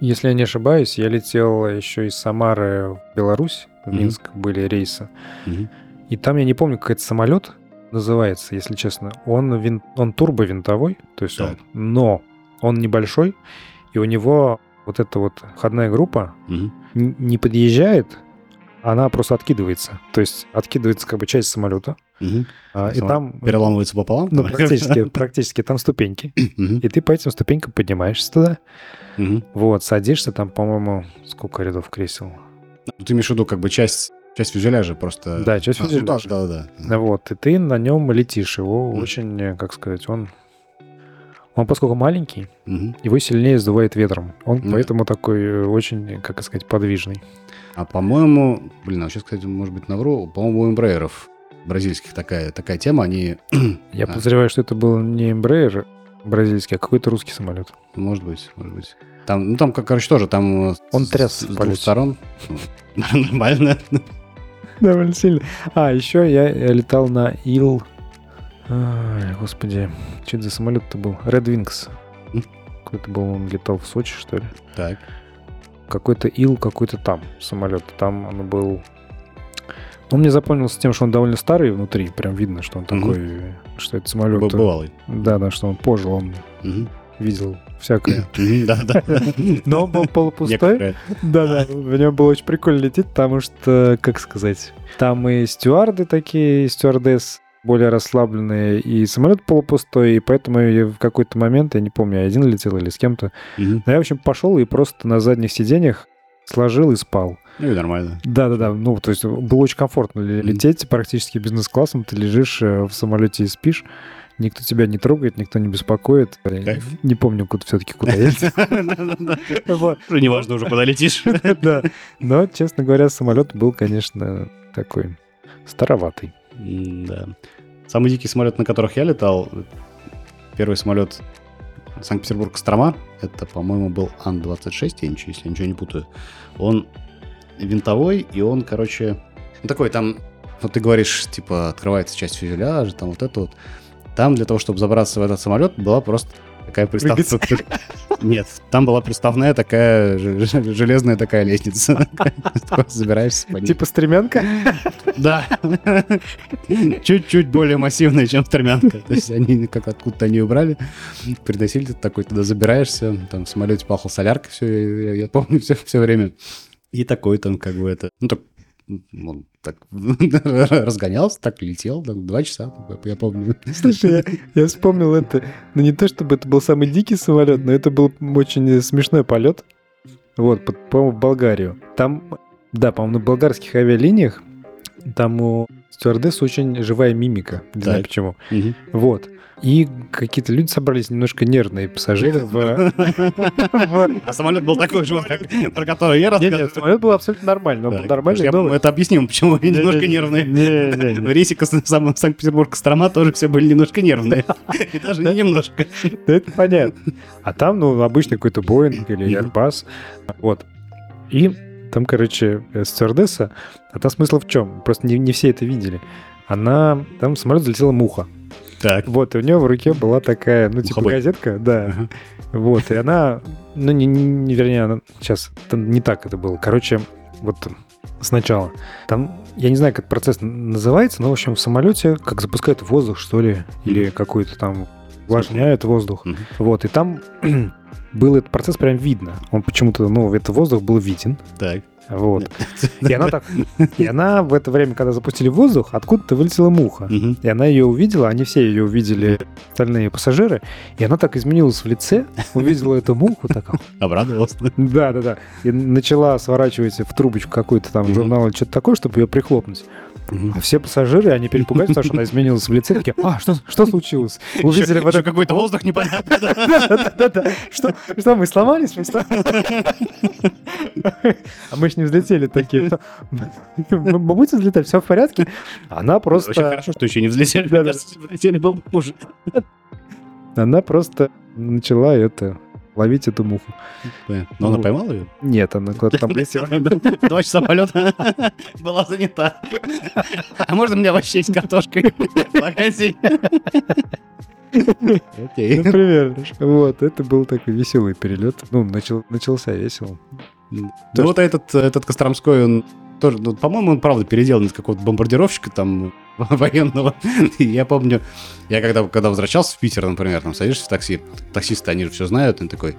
Speaker 2: если я не ошибаюсь, я летел еще из Самары в Беларусь, в
Speaker 1: Мгм.
Speaker 2: Минск были рейсы.
Speaker 1: Мгм.
Speaker 2: И там я не помню, как этот самолет называется, если честно. Он, вин... он турбовинтовой, то есть он,
Speaker 1: Так.
Speaker 2: но он небольшой, и у него вот эта вот входная группа н- не подъезжает, она просто откидывается. То есть откидывается как бы часть самолета, А, и там...
Speaker 1: Переламывается пополам?
Speaker 2: Ну, практически, практически там ступеньки. И ты по этим ступенькам поднимаешься туда. Вот, садишься там, по-моему, сколько рядов кресел.
Speaker 1: Ну, Ты имеешь в виду как бы часть, часть фюзеляжа просто...
Speaker 2: Да, часть
Speaker 1: А, ну
Speaker 2: фюзеляжа.
Speaker 1: Да, да, да.
Speaker 2: Вот, и ты на нем летишь. Его
Speaker 1: Мгм.
Speaker 2: очень, как сказать, он... Он, поскольку маленький,
Speaker 1: Мгм.
Speaker 2: его сильнее сдувает ветром. Он
Speaker 1: да.
Speaker 2: поэтому такой э, очень, как сказать, подвижный.
Speaker 1: А по-моему, блин, а сейчас, кстати, может быть, навру, по-моему, у эмбрейеров бразильских такая, такая тема, они,
Speaker 2: Я
Speaker 1: А.
Speaker 2: подозреваю, что это был не Embraer бразильский, а какой-то русский самолет.
Speaker 1: может быть, может быть. Там, ну там, короче, тоже там... э,
Speaker 2: Он
Speaker 1: с-
Speaker 2: тряс
Speaker 1: с,
Speaker 2: в
Speaker 1: двух сторон. Ну, Нормально.
Speaker 2: Довольно сильно. А, еще я, я летал на Ил... Ай, господи, что это за самолет-то был? Red Wings. Какой-то был, он летал в Сочи, что ли?
Speaker 1: Так.
Speaker 2: Какой-то Ил, какой-то там самолет. Там он был... Он мне запомнился тем, что он довольно старый внутри. Прям видно, что он такой, что это самолет.
Speaker 1: Бывалый.
Speaker 2: Да, да, что он пожил, он
Speaker 1: Мгм.
Speaker 2: видел всякое.
Speaker 1: Да, да.
Speaker 2: Но он был полупустой. Да, да, в нем было очень прикольно лететь, потому что, как сказать, там и стюарды такие, и стюардесс более расслабленные, и самолет полупустой, и поэтому я в какой-то момент, я не помню, я один летел или с кем-то,
Speaker 1: Мгм.
Speaker 2: но я, в общем, пошел и просто на задних сиденьях сложил и спал.
Speaker 1: Ну и нормально.
Speaker 2: Да-да-да, ну, то есть было очень комфортно лететь практически бизнес-классом, ты лежишь э, в самолете и спишь, никто тебя не трогает, никто не беспокоит. Я
Speaker 1: Кайф.
Speaker 2: Не помню, куда все-таки куда ездил. Вот.
Speaker 1: Уже куда летишь.
Speaker 2: Да. Но, честно говоря, самолет был, конечно, такой староватый.
Speaker 1: Да. Самый дикий самолет, на которых я летал, первый самолет Санкт-Петербург-Кострома, это, по-моему, был Ан-26, я ничего, если я ничего не путаю. Он винтовой, и он, короче, ну, такой там, вот ты говоришь, типа, открывается часть фюзеляжа, там вот это вот. Там для того, чтобы забраться в этот самолет, была просто такая приставка. Нет, там была приставная такая железная такая лестница. Забираешься по ней.
Speaker 2: Типа стремянка?
Speaker 1: Да. Чуть-чуть более массивная, чем стремянка. То есть они как откуда-то они убрали, приносили, такой туда забираешься, там в самолете пахло соляркой, все, я, я помню все, все время. И такой там как бы это, ну так, он так разгонялся, так летел, там, два часа, я помню.
Speaker 2: Слушай, я, я вспомнил это. Ну, не то, чтобы это был самый дикий самолет, но это был очень смешной полет. Вот, по- по-моему, в Болгарию. Там, да, по-моему, на болгарских авиалиниях там у стюардесс очень живая мимика. Не знаю
Speaker 1: Так.
Speaker 2: почему.
Speaker 1: Мгм.
Speaker 2: Вот. И какие-то люди собрались немножко нервные пассажиры в...
Speaker 1: А самолет был такой же, про который я рассказывал.
Speaker 2: самолет был абсолютно нормальный. Он был нормальный,
Speaker 1: я-
Speaker 2: но-
Speaker 1: Это объясним, почему они немножко нервные. В рейсе Санкт-Петербург-Кострома тоже все были немножко нервные. И даже не немножко.
Speaker 2: Это понятно. А там, ну, обычный какой-то Боинг или. Airbus. Вот. И там, короче, э, стюардесса, а там смысл в чем? Просто не, не все это видели. Она, там в самолет залетела муха.
Speaker 1: Так.
Speaker 2: Вот, и у нее в руке была такая, ну, типа
Speaker 1: Мухобой.
Speaker 2: газетка, да.
Speaker 1: Ага.
Speaker 2: Вот, и она, ну, не, не- не- вернее, она, сейчас, не так это было. Короче, вот сначала. Там, я не знаю, как процесс называется, но, в общем, в самолете как запускают воздух, что ли, или какой-то там увлажняют воздух.
Speaker 1: Мгм.
Speaker 2: Вот, и там был этот процесс прям видно. Он почему-то, ну, этот воздух был виден.
Speaker 1: Так.
Speaker 2: Вот. И она так... И она в это время, когда запустили воздух, откуда-то вылетела муха.
Speaker 1: Мгм.
Speaker 2: И она ее увидела, они все ее увидели, остальные пассажиры, и она так изменилась в лице, увидела эту муху, так,
Speaker 1: Обрадовался.
Speaker 2: да, да, да, и начала сворачивать в трубочку какой-то там журнал или что-то такое, чтобы ее прихлопнуть. А все пассажиры, они перепугались, потому что она изменилась в лице, такие, а, что, что случилось? Увидели вот
Speaker 1: какой-то воздух непонятный. да.
Speaker 2: Да-да-да. Что, что, мы сломались? А мы ж не взлетели такие. Мы будем взлетать, все в порядке? Она
Speaker 1: Очень
Speaker 2: просто...
Speaker 1: хорошо, что еще не взлетели. Если бы взлетели, было бы хуже.
Speaker 2: Она просто начала это ловить эту муху.
Speaker 1: Но она поймала ее?
Speaker 2: Нет, она куда-то там летела.
Speaker 1: Два часа полета была занята. А можно мне овощей с картошкой? Окей.
Speaker 2: Например. Вот, это был такой веселый перелет. Ну, начал, начался весело.
Speaker 1: Ну вот этот, этот Костромской, он тоже, ну, по-моему, он правда переделан из какого-то бомбардировщика там военного. Я помню, я когда, когда возвращался в Питер, например, там садишься в такси, таксисты, они же все знают, они такой,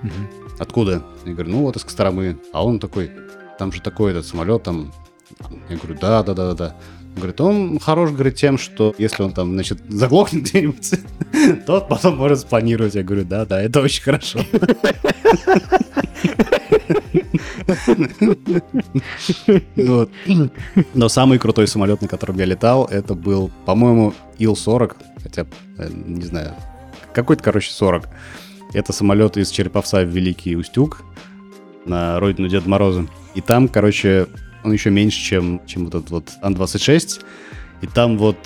Speaker 1: откуда? Я говорю, ну вот из Костромы. А он такой, там же такой этот самолет, там... Я говорю, да, да, да, да, да. Он говорит, он хорош, говорит, тем, что если он там, значит, заглохнет где-нибудь, то потом может спланировать. Я говорю, да, да, это очень хорошо. Вот. Но самый крутой самолет, на котором я летал, это был, по-моему, Ил-40, хотя, э, не знаю, какой-то, короче, 40. Это самолет из Череповца в Великий Устюг на родину Деда Мороза. И там, короче, он еще меньше, чем, чем вот этот вот Ан-26. И там вот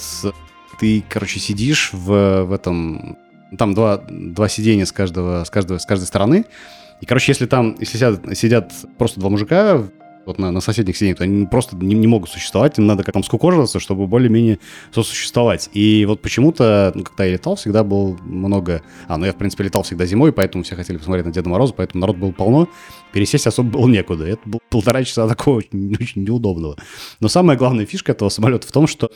Speaker 1: ты, короче, сидишь в, в этом... Там два, два сиденья с, каждого, с, каждого, с каждой стороны. И, короче, если там, если сидят, сидят просто два мужика вот на, на соседних сиденьях, они просто не, не могут существовать, им надо как там скукоживаться, чтобы более-менее сосуществовать. И вот почему-то, ну, когда я летал, всегда было много... А, ну я, в принципе, летал всегда зимой, поэтому все хотели посмотреть на Деда Мороза, поэтому народ был полно, пересесть особо было некуда. Это было полтора часа такого очень, очень неудобного. Но самая главная фишка этого самолета в том, что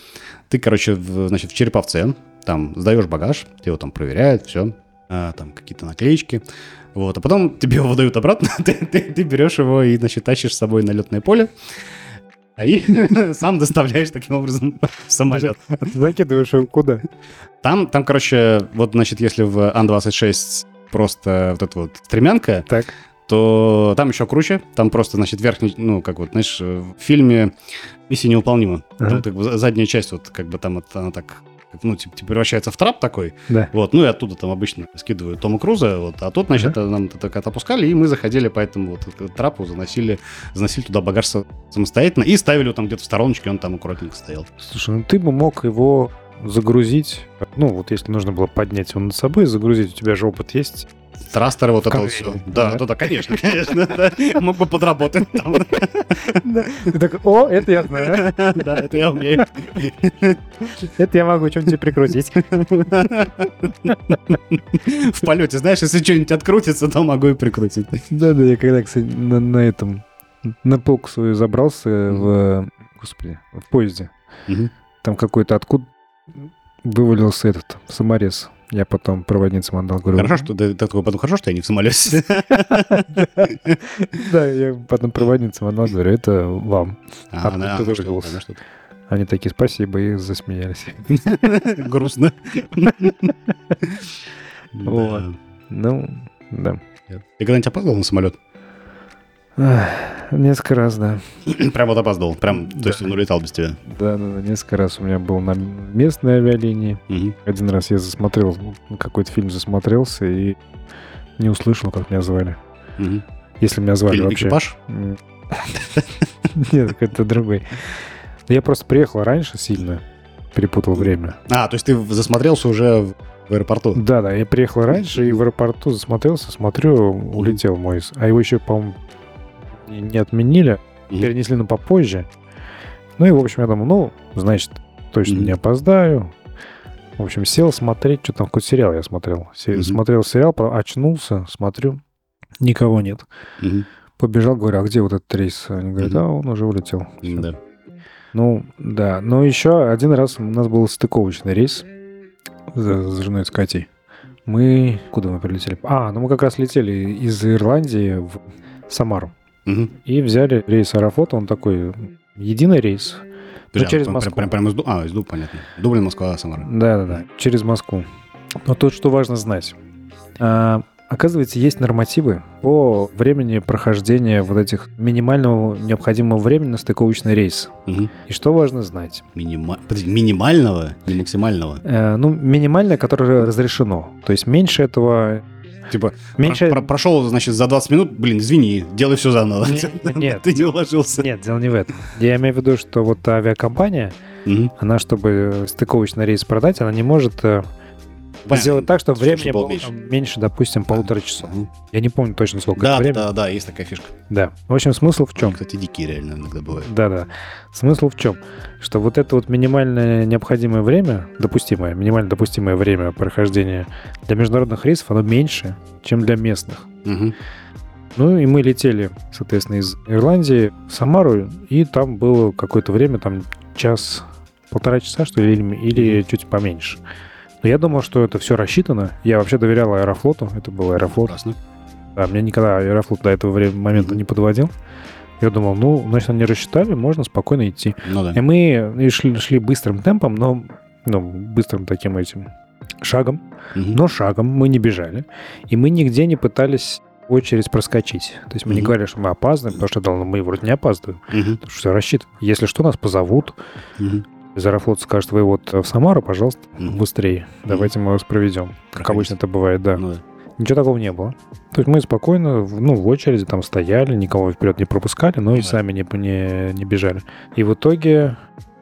Speaker 1: ты, короче, в, значит, в Череповце, там сдаешь багаж, тебе его там проверяют, все, а, там какие-то наклеечки, вот, а потом тебе его выдают обратно, ты, ты, ты берешь его и, значит, тащишь с собой на летное поле, а и сам доставляешь таким образом в самолет.
Speaker 2: А ты закидываешь его куда?
Speaker 1: Там, там, короче, вот, значит, если в Ан-26 просто вот эта вот стремянка,
Speaker 2: Так.
Speaker 1: то там еще круче. Там просто, значит, верхний, ну, как вот, знаешь, в фильме «Миссия невыполнима».
Speaker 2: Ага.
Speaker 1: Тут как бы задняя часть, вот, как бы там вот она так, ну, типа, превращается в трап такой,
Speaker 2: Да.
Speaker 1: вот, ну, и оттуда там обычно скидывают Тома Круза, вот, а тут, значит, нам это так отпускали, и мы заходили по этому вот трапу, заносили, заносили туда багаж самостоятельно и ставили его там где-то в стороночке, он там аккуратненько стоял.
Speaker 2: Слушай, ну ты бы мог его загрузить, ну вот если нужно было поднять его над собой, загрузить, у тебя же опыт есть.
Speaker 1: Трастеры, вот это все. Да,
Speaker 2: да.
Speaker 1: да, конечно, конечно. Мог бы подработать там.
Speaker 2: Ты такой, о, это я знаю,
Speaker 1: Да, это я умею.
Speaker 2: это я могу что-нибудь прикрутить.
Speaker 1: В полете, знаешь, если что-нибудь открутится, то могу и прикрутить.
Speaker 2: Да-да, я когда, кстати, на, этом, на полку свою забрался в, господи, в поезде, там какой-то откуда вывалился этот саморез. Я потом проводницам отдал, говорю.
Speaker 1: Хорошо, что ты такой потом хорошо, что я не в самолете.
Speaker 2: Да, я потом проводницам отдал, говорю, это вам.
Speaker 1: А, она-
Speaker 2: ты
Speaker 1: что-то.
Speaker 2: Они такие, спасибо, и засмеялись.
Speaker 1: Грустно.
Speaker 2: Вот. Ну, да.
Speaker 1: Ты когда-нибудь опаздывал на самолет?
Speaker 2: Несколько раз, да.
Speaker 1: Прям вот опаздывал. Прям, то есть он улетал без тебя.
Speaker 2: Да, да, да, несколько раз у меня был на местной авиалинии. Один раз я засмотрел, какой-то фильм засмотрелся и не услышал, как меня звали. Если меня звали
Speaker 1: Фильм
Speaker 2: вообще.
Speaker 1: «Экипаж»?
Speaker 2: Нет, какой-то другой. Я просто приехал раньше сильно, перепутал время.
Speaker 1: А, то есть ты засмотрелся уже в аэропорту?
Speaker 2: Да, да, я приехал раньше и в аэропорту засмотрелся, смотрю, улетел мой. А его еще, по-моему, не отменили,
Speaker 1: Мгм.
Speaker 2: перенесли на попозже. Ну и, в общем, я думал, ну, значит, точно
Speaker 1: Мгм.
Speaker 2: не опоздаю. В общем, сел смотреть, что там, какой сериал я смотрел.
Speaker 1: Мгм.
Speaker 2: Смотрел сериал, очнулся, смотрю, никого нет.
Speaker 1: Мгм.
Speaker 2: Побежал, говорю, а где вот этот рейс? Они говорят,
Speaker 1: Мгм.
Speaker 2: а он уже улетел. Всё.
Speaker 1: Да.
Speaker 2: Ну, да. Но еще один раз у нас был стыковочный рейс с, с женой с Катей. Мы... Куда мы прилетели? А, ну мы как раз летели из Ирландии в Самару.
Speaker 1: Мгм.
Speaker 2: И взяли рейс Аэрофлота, он такой единый рейс. Ну, через
Speaker 1: прям-
Speaker 2: Москву.
Speaker 1: Прям, прям из Ду- А, из Ду, понятно. Дублин, Москва, Самара.
Speaker 2: Да-да-да, через Москву. Но тут что важно знать. А, оказывается, есть нормативы по времени прохождения вот этих минимального необходимого времени на стыковочный рейс.
Speaker 1: Мгм.
Speaker 2: И что важно знать?
Speaker 1: Минима- Подожди, минимального, не максимального.
Speaker 2: Э, ну, минимальное, которое разрешено. То есть меньше этого...
Speaker 1: Типа,
Speaker 2: Меньше...
Speaker 1: про- прошел, значит, за 20 минут, блин, извини, делай все заново.
Speaker 2: Не- нет.
Speaker 1: Ты не уложился.
Speaker 2: Нет, дело не в этом. Я имею в виду, что вот авиакомпания,
Speaker 1: Мгм.
Speaker 2: она, чтобы стыковочный рейс продать, она не может э,
Speaker 1: Понятно.
Speaker 2: сделать так, чтобы времени
Speaker 1: было меньше.
Speaker 2: меньше. допустим, полутора часов.
Speaker 1: Мгм.
Speaker 2: Я не помню точно, сколько
Speaker 1: Да, да,
Speaker 2: времени.
Speaker 1: да, да, есть такая фишка.
Speaker 2: Да. В общем, смысл в чем?
Speaker 1: Кстати, дикие реально иногда бывают.
Speaker 2: Да-да. Смысл в чем? Что вот это вот минимальное необходимое время, допустимое, минимально допустимое время прохождения для международных рейсов, оно меньше, чем для местных.
Speaker 1: Мгм.
Speaker 2: Ну и мы летели, соответственно, из Ирландии в Самару, и там было какое-то время, там час, полтора часа, что ли, или, или чуть поменьше. Но я думал, что это все рассчитано. Я вообще доверял Аэрофлоту, это был Аэрофлот.
Speaker 1: Классно.
Speaker 2: Да, меня никогда Аэрофлот до этого времени, момента не подводил. Я думал, ну, значит, они рассчитали, можно спокойно идти.
Speaker 1: Ну да.
Speaker 2: И мы и шли, шли быстрым темпом, но ну, быстрым таким этим шагом.
Speaker 1: Мгм.
Speaker 2: Но шагом мы не бежали. И мы нигде не пытались очередь проскочить. То есть мы не
Speaker 1: Мгм.
Speaker 2: говорили, что мы опаздываем, потому что да, ну, мы вроде не опаздываем.
Speaker 1: Мгм.
Speaker 2: Потому что все рассчитано. Если что, нас позовут.
Speaker 1: Мгм.
Speaker 2: Из Аэрофлота скажет, вы вот в Самару, пожалуйста,
Speaker 1: Мгм.
Speaker 2: быстрее. Давайте мы вас проведем. Как
Speaker 1: Проходите.
Speaker 2: обычно это бывает, да.
Speaker 1: Ну да.
Speaker 2: Ничего такого не было. То есть мы спокойно, ну, в очереди там стояли, никого вперед не пропускали, но и
Speaker 1: Да.
Speaker 2: сами не, не, не бежали. И в итоге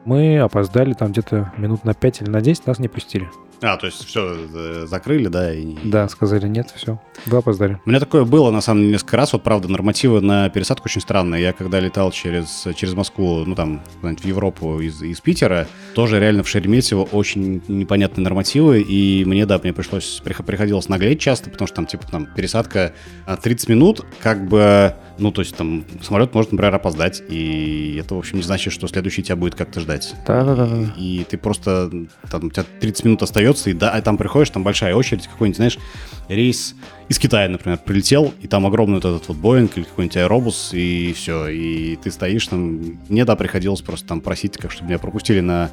Speaker 2: мы опоздали там где-то минут на 5 или на 10, нас не пустили.
Speaker 1: А, то есть все закрыли, да? И...
Speaker 2: Да, сказали нет, все. Вы опоздали.
Speaker 1: У меня такое было, на самом деле, несколько раз. Вот, правда, нормативы на пересадку очень странные. Я когда летал через, через Москву, ну, там, в Европу из, из Питера, тоже реально в Шереметьево очень непонятные нормативы. И мне, да, мне пришлось, приходилось наглеть часто, потому что там, типа, там, пересадка 30 минут, как бы, ну, то есть, там, самолет может, например, опоздать. И это, в общем, не значит, что следующий тебя будет как-то ждать.
Speaker 2: Да-да-да.
Speaker 1: И, и ты просто, там, у тебя 30 минут остается, и да, а там приходишь, там большая очередь, какой-нибудь, знаешь, рейс из Китая, например, прилетел, и там огромный вот этот вот Боинг или какой-нибудь аэробус, и все, и ты стоишь там, мне, да, приходилось просто там просить, как чтобы меня пропустили на,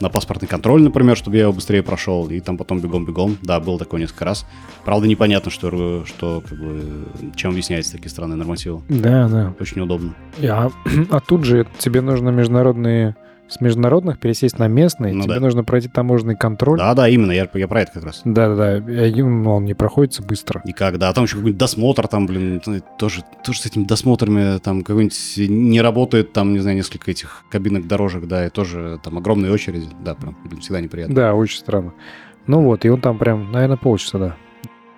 Speaker 1: на паспортный контроль, например, чтобы я его быстрее прошел, и там потом бегом-бегом, да, был такой несколько раз. Правда, непонятно, что, что как бы, чем объясняется такие странные нормативы.
Speaker 2: Да, да.
Speaker 1: Очень неудобно.
Speaker 2: А, а тут же тебе нужно международные с международных пересесть на местный, ну, тебе да. нужно пройти таможенный контроль.
Speaker 1: Да, да, именно, я, я про это как раз.
Speaker 2: Да, да, да. Он не проходится быстро.
Speaker 1: Никак, да. А там еще какой-нибудь досмотр, там, блин, тоже, тоже с этими досмотрами, там какой-нибудь не работает, там, не знаю, несколько этих кабинок дорожек, да, и тоже там огромные очереди, да, прям, блин, всегда неприятно.
Speaker 2: Да, очень странно. Ну вот, и он там прям, наверное, полчаса, да.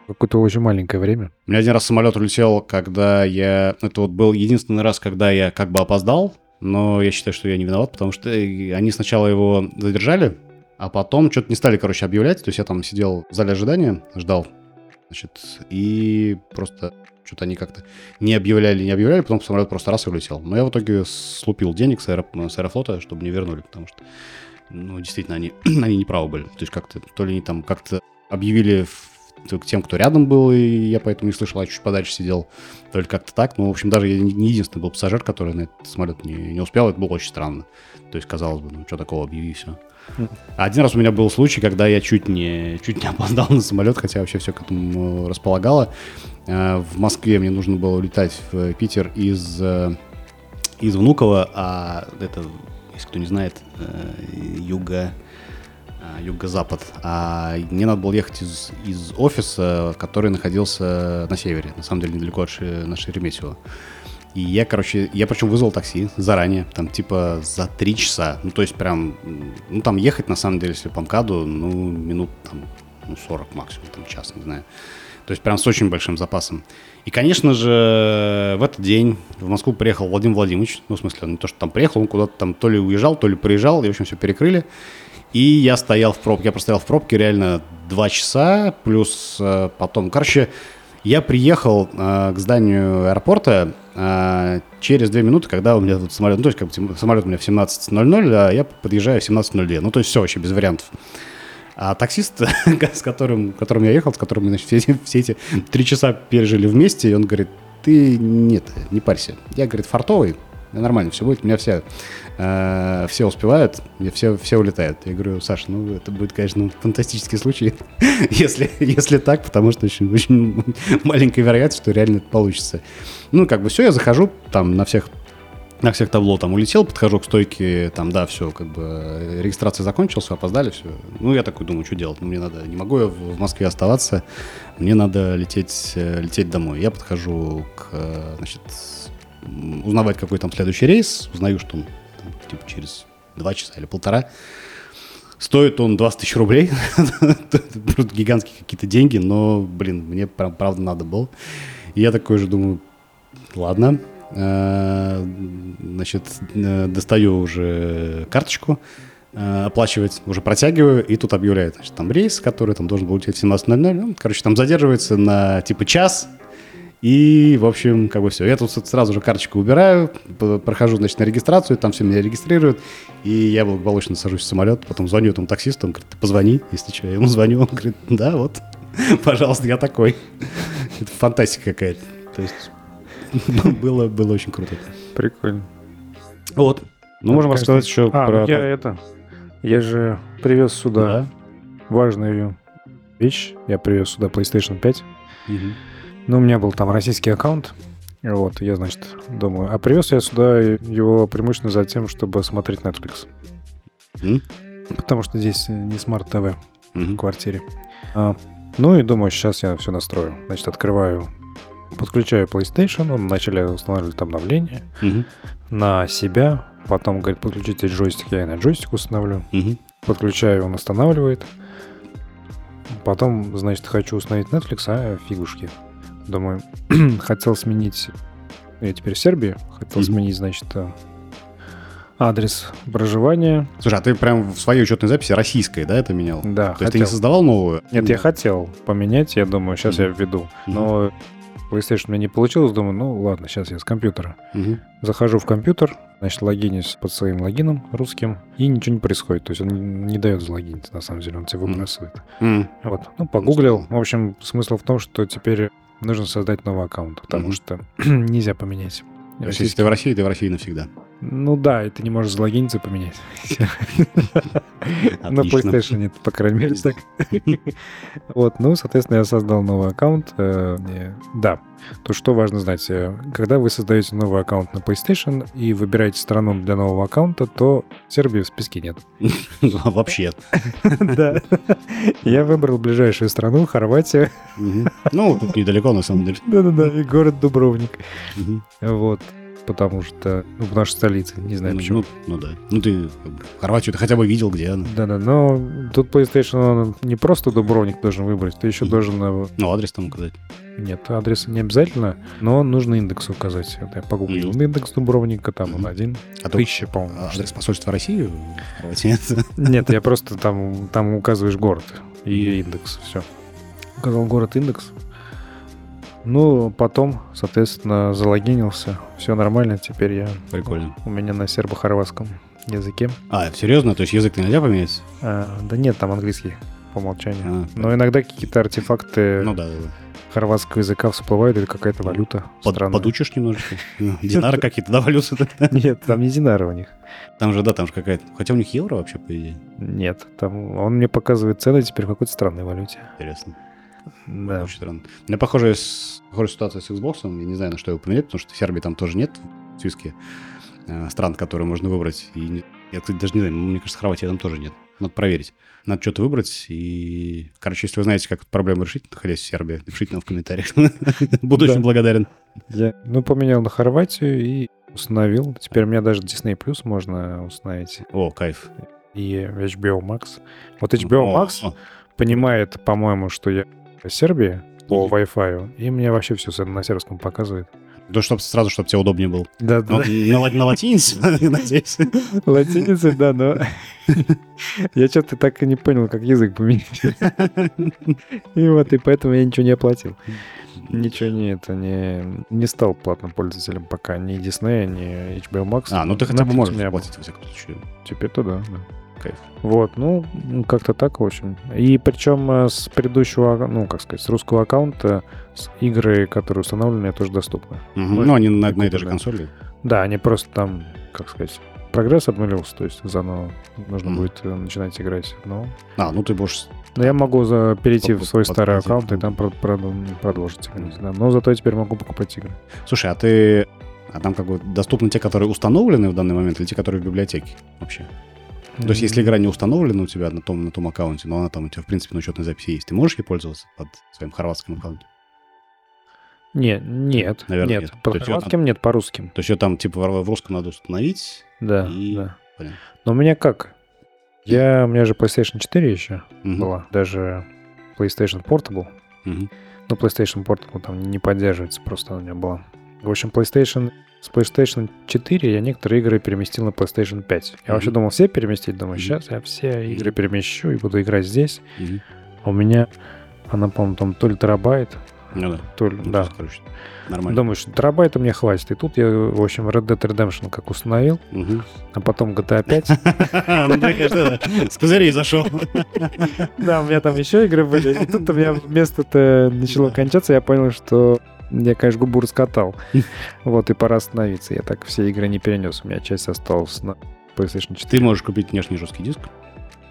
Speaker 2: Какое-то очень маленькое время.
Speaker 1: У меня один раз самолет улетел, когда я... Это вот был единственный раз, когда я как бы опоздал, но я считаю, что я не виноват, потому что э, они сначала его задержали, а потом что-то не стали, короче, объявлять. То есть я там сидел в зале ожидания, ждал, значит, и просто что-то они как-то не объявляли, не объявляли, потом самолет просто раз и улетел. Но я в итоге слупил денег с, аэроп... с аэрофлота, чтобы не вернули, потому что, ну, действительно, они, они не правы были. То есть как-то, то ли они там как-то объявили к тем, кто рядом был, и я поэтому не слышал, а чуть подальше сидел. Только как-то так. Ну, в общем, даже я не единственный был пассажир, который на этот самолет не, не успел. Это было очень странно. То есть, казалось бы, ну, что такого, объяви все. Один раз у меня был случай, когда я чуть не, чуть не опоздал на самолет, хотя вообще все к этому располагало. Э, в Москве мне нужно было улетать в Питер из, э, из Внуково, а это, если кто не знает, э, юго а, юго-запад. А мне надо было ехать из, из офиса, который находился на севере, на самом деле недалеко от на Шереметьево. И я, короче, я причем вызвал такси заранее, там типа за три часа. Ну, то есть прям, ну там ехать на самом деле, если по МКАДу, ну, минут там, ну, 40 максимум, там час, не знаю. То есть прям с очень большим запасом. И, конечно же, в этот день в Москву приехал Владимир Владимирович. Ну, в смысле, он не то, что там приехал, он куда-то там то ли уезжал, то ли приезжал, и, в общем, все перекрыли. И я стоял в пробке, я простоял в пробке реально два часа, плюс э, потом, короче, я приехал э, к зданию аэропорта э, через две минуты, когда у меня тут самолет, ну, то есть как бы самолет у меня в 17.00, а я подъезжаю в 17.02, ну, то есть все вообще без вариантов. А таксист, с которым, которым я ехал, с которым мы, значит, все эти, все эти три часа пережили вместе, и он говорит, ты нет, не парься. Я, говорит, фартовый, нормально все будет, у меня вся э, все успевают, все, все улетают. Я говорю, Саша, ну это будет, конечно, фантастический случай, если, если так, потому что очень, очень маленькая вероятность, что реально это получится. Ну, как бы все, я захожу там на всех на всех табло там улетел, подхожу к стойке, там, да, все, как бы, регистрация закончилась, опоздали, все. Ну, я такой думаю, что делать? Ну, мне надо, не могу я в Москве оставаться, мне надо лететь, э, лететь домой. Я подхожу к, э, значит, узнавать, какой там следующий рейс, узнаю, что он типа через два часа или полтора. Стоит он 20 тысяч рублей, просто гигантские какие-то деньги, но, блин, мне правда надо было. И я такой же думаю, ладно, э, значит, э, достаю уже карточку, э, оплачивать, уже протягиваю, и тут объявляют, значит, там рейс, который там должен был улететь в 17.00, ну, короче, там задерживается на типа час, и, в общем, как бы все. Я тут сразу же карточку убираю, прохожу, значит, на регистрацию, там все меня регистрируют, и я благополучно сажусь в самолет, потом звоню этому таксисту, он говорит, ты позвони, если что. Я ему звоню, он говорит, да, вот, пожалуйста, я такой. Это фантастика какая-то. То есть было, было очень круто.
Speaker 2: Прикольно.
Speaker 1: Вот. Ну, можем рассказать еще
Speaker 2: а, про... я это... Я же привез сюда да. важную вещь. Я привез сюда PlayStation 5. Ну, у меня был там российский аккаунт. Вот, я, значит, думаю. А привез я сюда его преимущественно за тем, чтобы смотреть Netflix. Mm? Потому что здесь не смарт-ТВ mm-hmm. в квартире. А, ну и думаю, сейчас я все настрою. Значит, открываю, подключаю PlayStation, он вначале устанавливает обновление mm-hmm. на себя, потом говорит, подключите джойстик, я и на джойстик установлю. Mm-hmm. Подключаю, он устанавливает. Потом, значит, хочу установить Netflix, а фигушки. Думаю, хотел сменить... Я теперь в Сербии. Хотел
Speaker 1: Мгм.
Speaker 2: сменить, значит, э, адрес проживания.
Speaker 1: Слушай, а ты прям в своей учетной записи российской, да, это менял?
Speaker 2: Да,
Speaker 1: То есть ты не
Speaker 2: хотел.
Speaker 1: создавал новую?
Speaker 2: Нет, я хотел поменять, я думаю, сейчас я
Speaker 1: Мгм.
Speaker 2: введу. Но PlayStation у меня не получилось, думаю, ну ладно, сейчас я с компьютера.
Speaker 1: Мгм.
Speaker 2: Захожу в компьютер, значит, логинюсь под своим логином русским, и ничего не происходит. То есть он не дает залогиниться, на самом деле, он тебя выбрасывает.
Speaker 1: М.
Speaker 2: Вот, ну, погуглил. В общем, смысл в том, что теперь нужно создать новый аккаунт, потому
Speaker 1: Мгм.
Speaker 2: что нельзя поменять.
Speaker 1: То есть если ты в России, ты в России навсегда.
Speaker 2: Ну да, и ты не можешь залогиниться и поменять. На. PlayStation нет, по крайней мере, так. Вот, ну, соответственно, я создал новый аккаунт. э, Да, то что важно знать. э, Когда вы создаете новый аккаунт на PlayStation и выбираете страну для нового аккаунта, то Сербии в списке нет.
Speaker 1: Вообще.
Speaker 2: Да. Я выбрал ближайшую страну, Хорватию.
Speaker 1: Ну, тут недалеко, на самом деле.
Speaker 2: Да-да-да, и город Дубровник. Вот. Потому что, ну, в нашей столице, не знаю
Speaker 1: Ну,
Speaker 2: почему.
Speaker 1: Ну, ну да. Ну, ты как бы, Хорватию ты хотя бы видел, где она.
Speaker 2: Да-да, но тут PlayStation он не просто Дубровник должен выбрать, ты еще должен...
Speaker 1: Ну, адрес там указать.
Speaker 2: Нет, адреса не обязательно, но нужно индекс указать. Вот я погуглил
Speaker 1: Мгм.
Speaker 2: индекс Дубровника, там он
Speaker 1: Мгм.
Speaker 2: один.
Speaker 1: А то-
Speaker 2: Тысяча, по-моему.
Speaker 1: А Адрес посольства России в Хорватии нет.
Speaker 2: Нет, я просто там, там указываешь город и индекс, все. Указал город, индекс. Ну, потом, соответственно, залогинился. Все нормально, теперь я...
Speaker 1: Прикольно.
Speaker 2: У меня на сербо-хорватском языке.
Speaker 1: А, серьезно? То есть язык нельзя поменять?
Speaker 2: А, да нет, там английский по умолчанию.
Speaker 1: А,
Speaker 2: Но иногда какие-то артефакты
Speaker 1: Ну да, да, да.
Speaker 2: Хорватского языка всплывают, или какая-то валюта
Speaker 1: Под-
Speaker 2: странная.
Speaker 1: подучишь немножечко? Ну, Динары какие-то, да, валюты?
Speaker 2: Нет, там не динары у них.
Speaker 1: Там же, да, там же какая-то... Хотя у них евро вообще, по идее.
Speaker 2: Нет, там он мне показывает цены теперь в какой-то странной валюте.
Speaker 1: Интересно.
Speaker 2: Да.
Speaker 1: Очень странно. У меня похожая, похожая ситуация с Xbox. Я не знаю, на что его поменять, потому что Сербии там тоже нет в списке э, стран, которые можно выбрать. И я, кстати, даже не знаю, мне кажется, Хорватии там тоже нет. Надо проверить. Надо что-то выбрать. И, короче, если вы знаете, как эту проблему решить, находясь в Сербии, напишите нам в комментариях. Буду очень благодарен.
Speaker 2: Я, ну, поменял на Хорватию и установил. Теперь у меня даже Disney Plus можно установить.
Speaker 1: О, кайф.
Speaker 2: И HBO Max. Вот HBO Max
Speaker 1: о,
Speaker 2: понимает, по-моему, что я в Сербии по. Wi-Fi, и мне вообще все на сербском показывает.
Speaker 1: Да, чтоб сразу, чтобы тебе удобнее было.
Speaker 2: Да,
Speaker 1: Ну,
Speaker 2: да.
Speaker 1: на, на латинице, надеюсь.
Speaker 2: Латиница, да, но я что-то так и не понял, как язык поменять. И вот, и поэтому я ничего не оплатил. Ничего не это, не, не стал платным пользователем пока. Ни Disney, ни HBO Max.
Speaker 1: А, ну ты хотя бы можешь
Speaker 2: у меня был.
Speaker 1: платить, во всяком случае.
Speaker 2: Теперь-то да, да.
Speaker 1: Кайф.
Speaker 2: Вот, ну, как-то так, в общем. И причем э, с предыдущего, ну, как сказать, с русского аккаунта с игры, которые установлены, тоже доступны. Может,
Speaker 1: Ну, они на одной и
Speaker 2: прикольно,
Speaker 1: той же
Speaker 2: да.
Speaker 1: консоли.
Speaker 2: Да, они просто там, как сказать, прогресс обнулился, то есть заново нужно
Speaker 1: Мгм.
Speaker 2: будет э, начинать играть. Но,
Speaker 1: А, ну ты можешь...
Speaker 2: но я могу за- перейти в свой старый аккаунт и там про- про- продолжить играть. Да. Но зато я теперь могу покупать игры.
Speaker 1: Слушай, а ты... А там как бы доступны те, которые установлены в данный момент, или те, которые в библиотеке вообще? То есть, если игра не установлена у тебя на том, на том аккаунте, но она там у тебя, в принципе, на учетной записи есть, ты можешь ей пользоваться под своим хорватским аккаунтом?
Speaker 2: Нет, нет,
Speaker 1: Наверное,
Speaker 2: нет.
Speaker 1: нет.
Speaker 2: По
Speaker 1: её
Speaker 2: хорватским нет, по русским.
Speaker 1: То есть, ее там, типа, в русском надо установить.
Speaker 2: Да,
Speaker 1: И-
Speaker 2: да.
Speaker 1: Понятно.
Speaker 2: Но у меня как? Я, у меня же PlayStation 4 еще
Speaker 1: Мгм.
Speaker 2: была, даже PlayStation Portable.
Speaker 1: Мгм.
Speaker 2: Ну, PlayStation Portable там не поддерживается, просто у меня была. В общем, PlayStation с PlayStation 4 я некоторые игры переместил на PlayStation 5. Я вообще
Speaker 1: Мгм.
Speaker 2: думал все переместить, думаю, сейчас я все игры перемещу и буду играть здесь. А у меня она, по-моему, там то ли терабайт,
Speaker 1: Ну да.
Speaker 2: то ли...
Speaker 1: Ну,
Speaker 2: да.
Speaker 1: короче, нормально.
Speaker 2: Думаю, что терабайта мне хватит. И тут я, в общем, Red Dead Redemption как установил,
Speaker 1: Мгм.
Speaker 2: а потом GTA 5.
Speaker 1: Ну, с козырей зашел.
Speaker 2: Да, у меня там еще игры были. И тут у меня место-то начало кончаться, я понял, что я, конечно, губу раскатал. Вот, и пора остановиться. Я так все игры не перенес. У меня часть осталась на PlayStation 4.
Speaker 1: Ты можешь купить внешний жесткий диск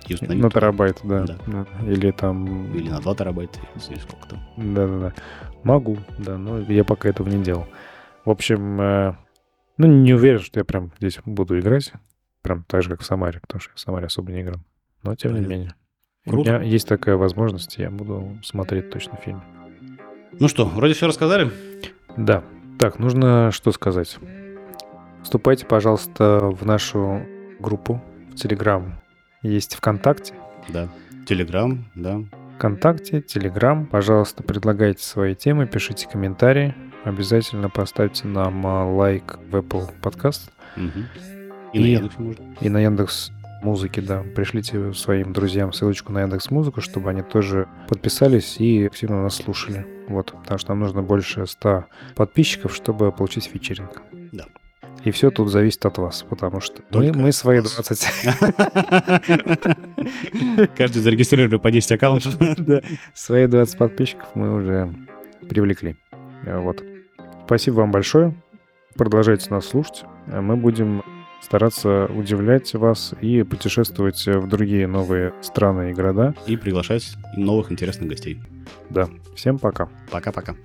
Speaker 1: и установить.
Speaker 2: На терабайт, да.
Speaker 1: Да.
Speaker 2: Или там...
Speaker 1: Или на 2 терабайта, или сколько там.
Speaker 2: Да-да-да. Могу, да, но я пока этого не делал. В общем, э, ну, не уверен, что я прям здесь буду играть. Прям так же, как в Самаре, потому что я в Самаре особо не играл. Но, тем не менее.
Speaker 1: Круто.
Speaker 2: У меня есть такая возможность, я буду смотреть точно фильм.
Speaker 1: Ну что, вроде все рассказали?
Speaker 2: Да. Так, нужно что сказать. Вступайте, пожалуйста, в нашу группу в Телеграм. Есть ВКонтакте.
Speaker 1: Да. Телеграм, да.
Speaker 2: ВКонтакте, Телеграм. Пожалуйста, предлагайте свои темы, пишите комментарии. Обязательно поставьте нам а, лайк в Apple подкаст
Speaker 1: Мгм. И на
Speaker 2: И-
Speaker 1: Яндексе можно.
Speaker 2: и на Яндекс Музыки, да. Пришлите своим друзьям ссылочку на Яндекс Музыку, чтобы они тоже подписались и активно нас слушали. Вот, потому что нам нужно больше 100 подписчиков, чтобы получить фичеринг.
Speaker 1: Да.
Speaker 2: И все тут зависит от вас, потому что мы,
Speaker 1: Только
Speaker 2: мы свои
Speaker 1: от вас.
Speaker 2: 20...
Speaker 1: Каждый зарегистрировали по 10 аккаунтов.
Speaker 2: Свои 20 подписчиков мы уже привлекли. Вот. Спасибо вам большое. Продолжайте нас слушать. А Мы будем стараться удивлять вас и путешествовать в другие новые страны и города.
Speaker 1: И приглашать новых интересных гостей.
Speaker 2: Да. Всем пока.
Speaker 1: Пока-пока.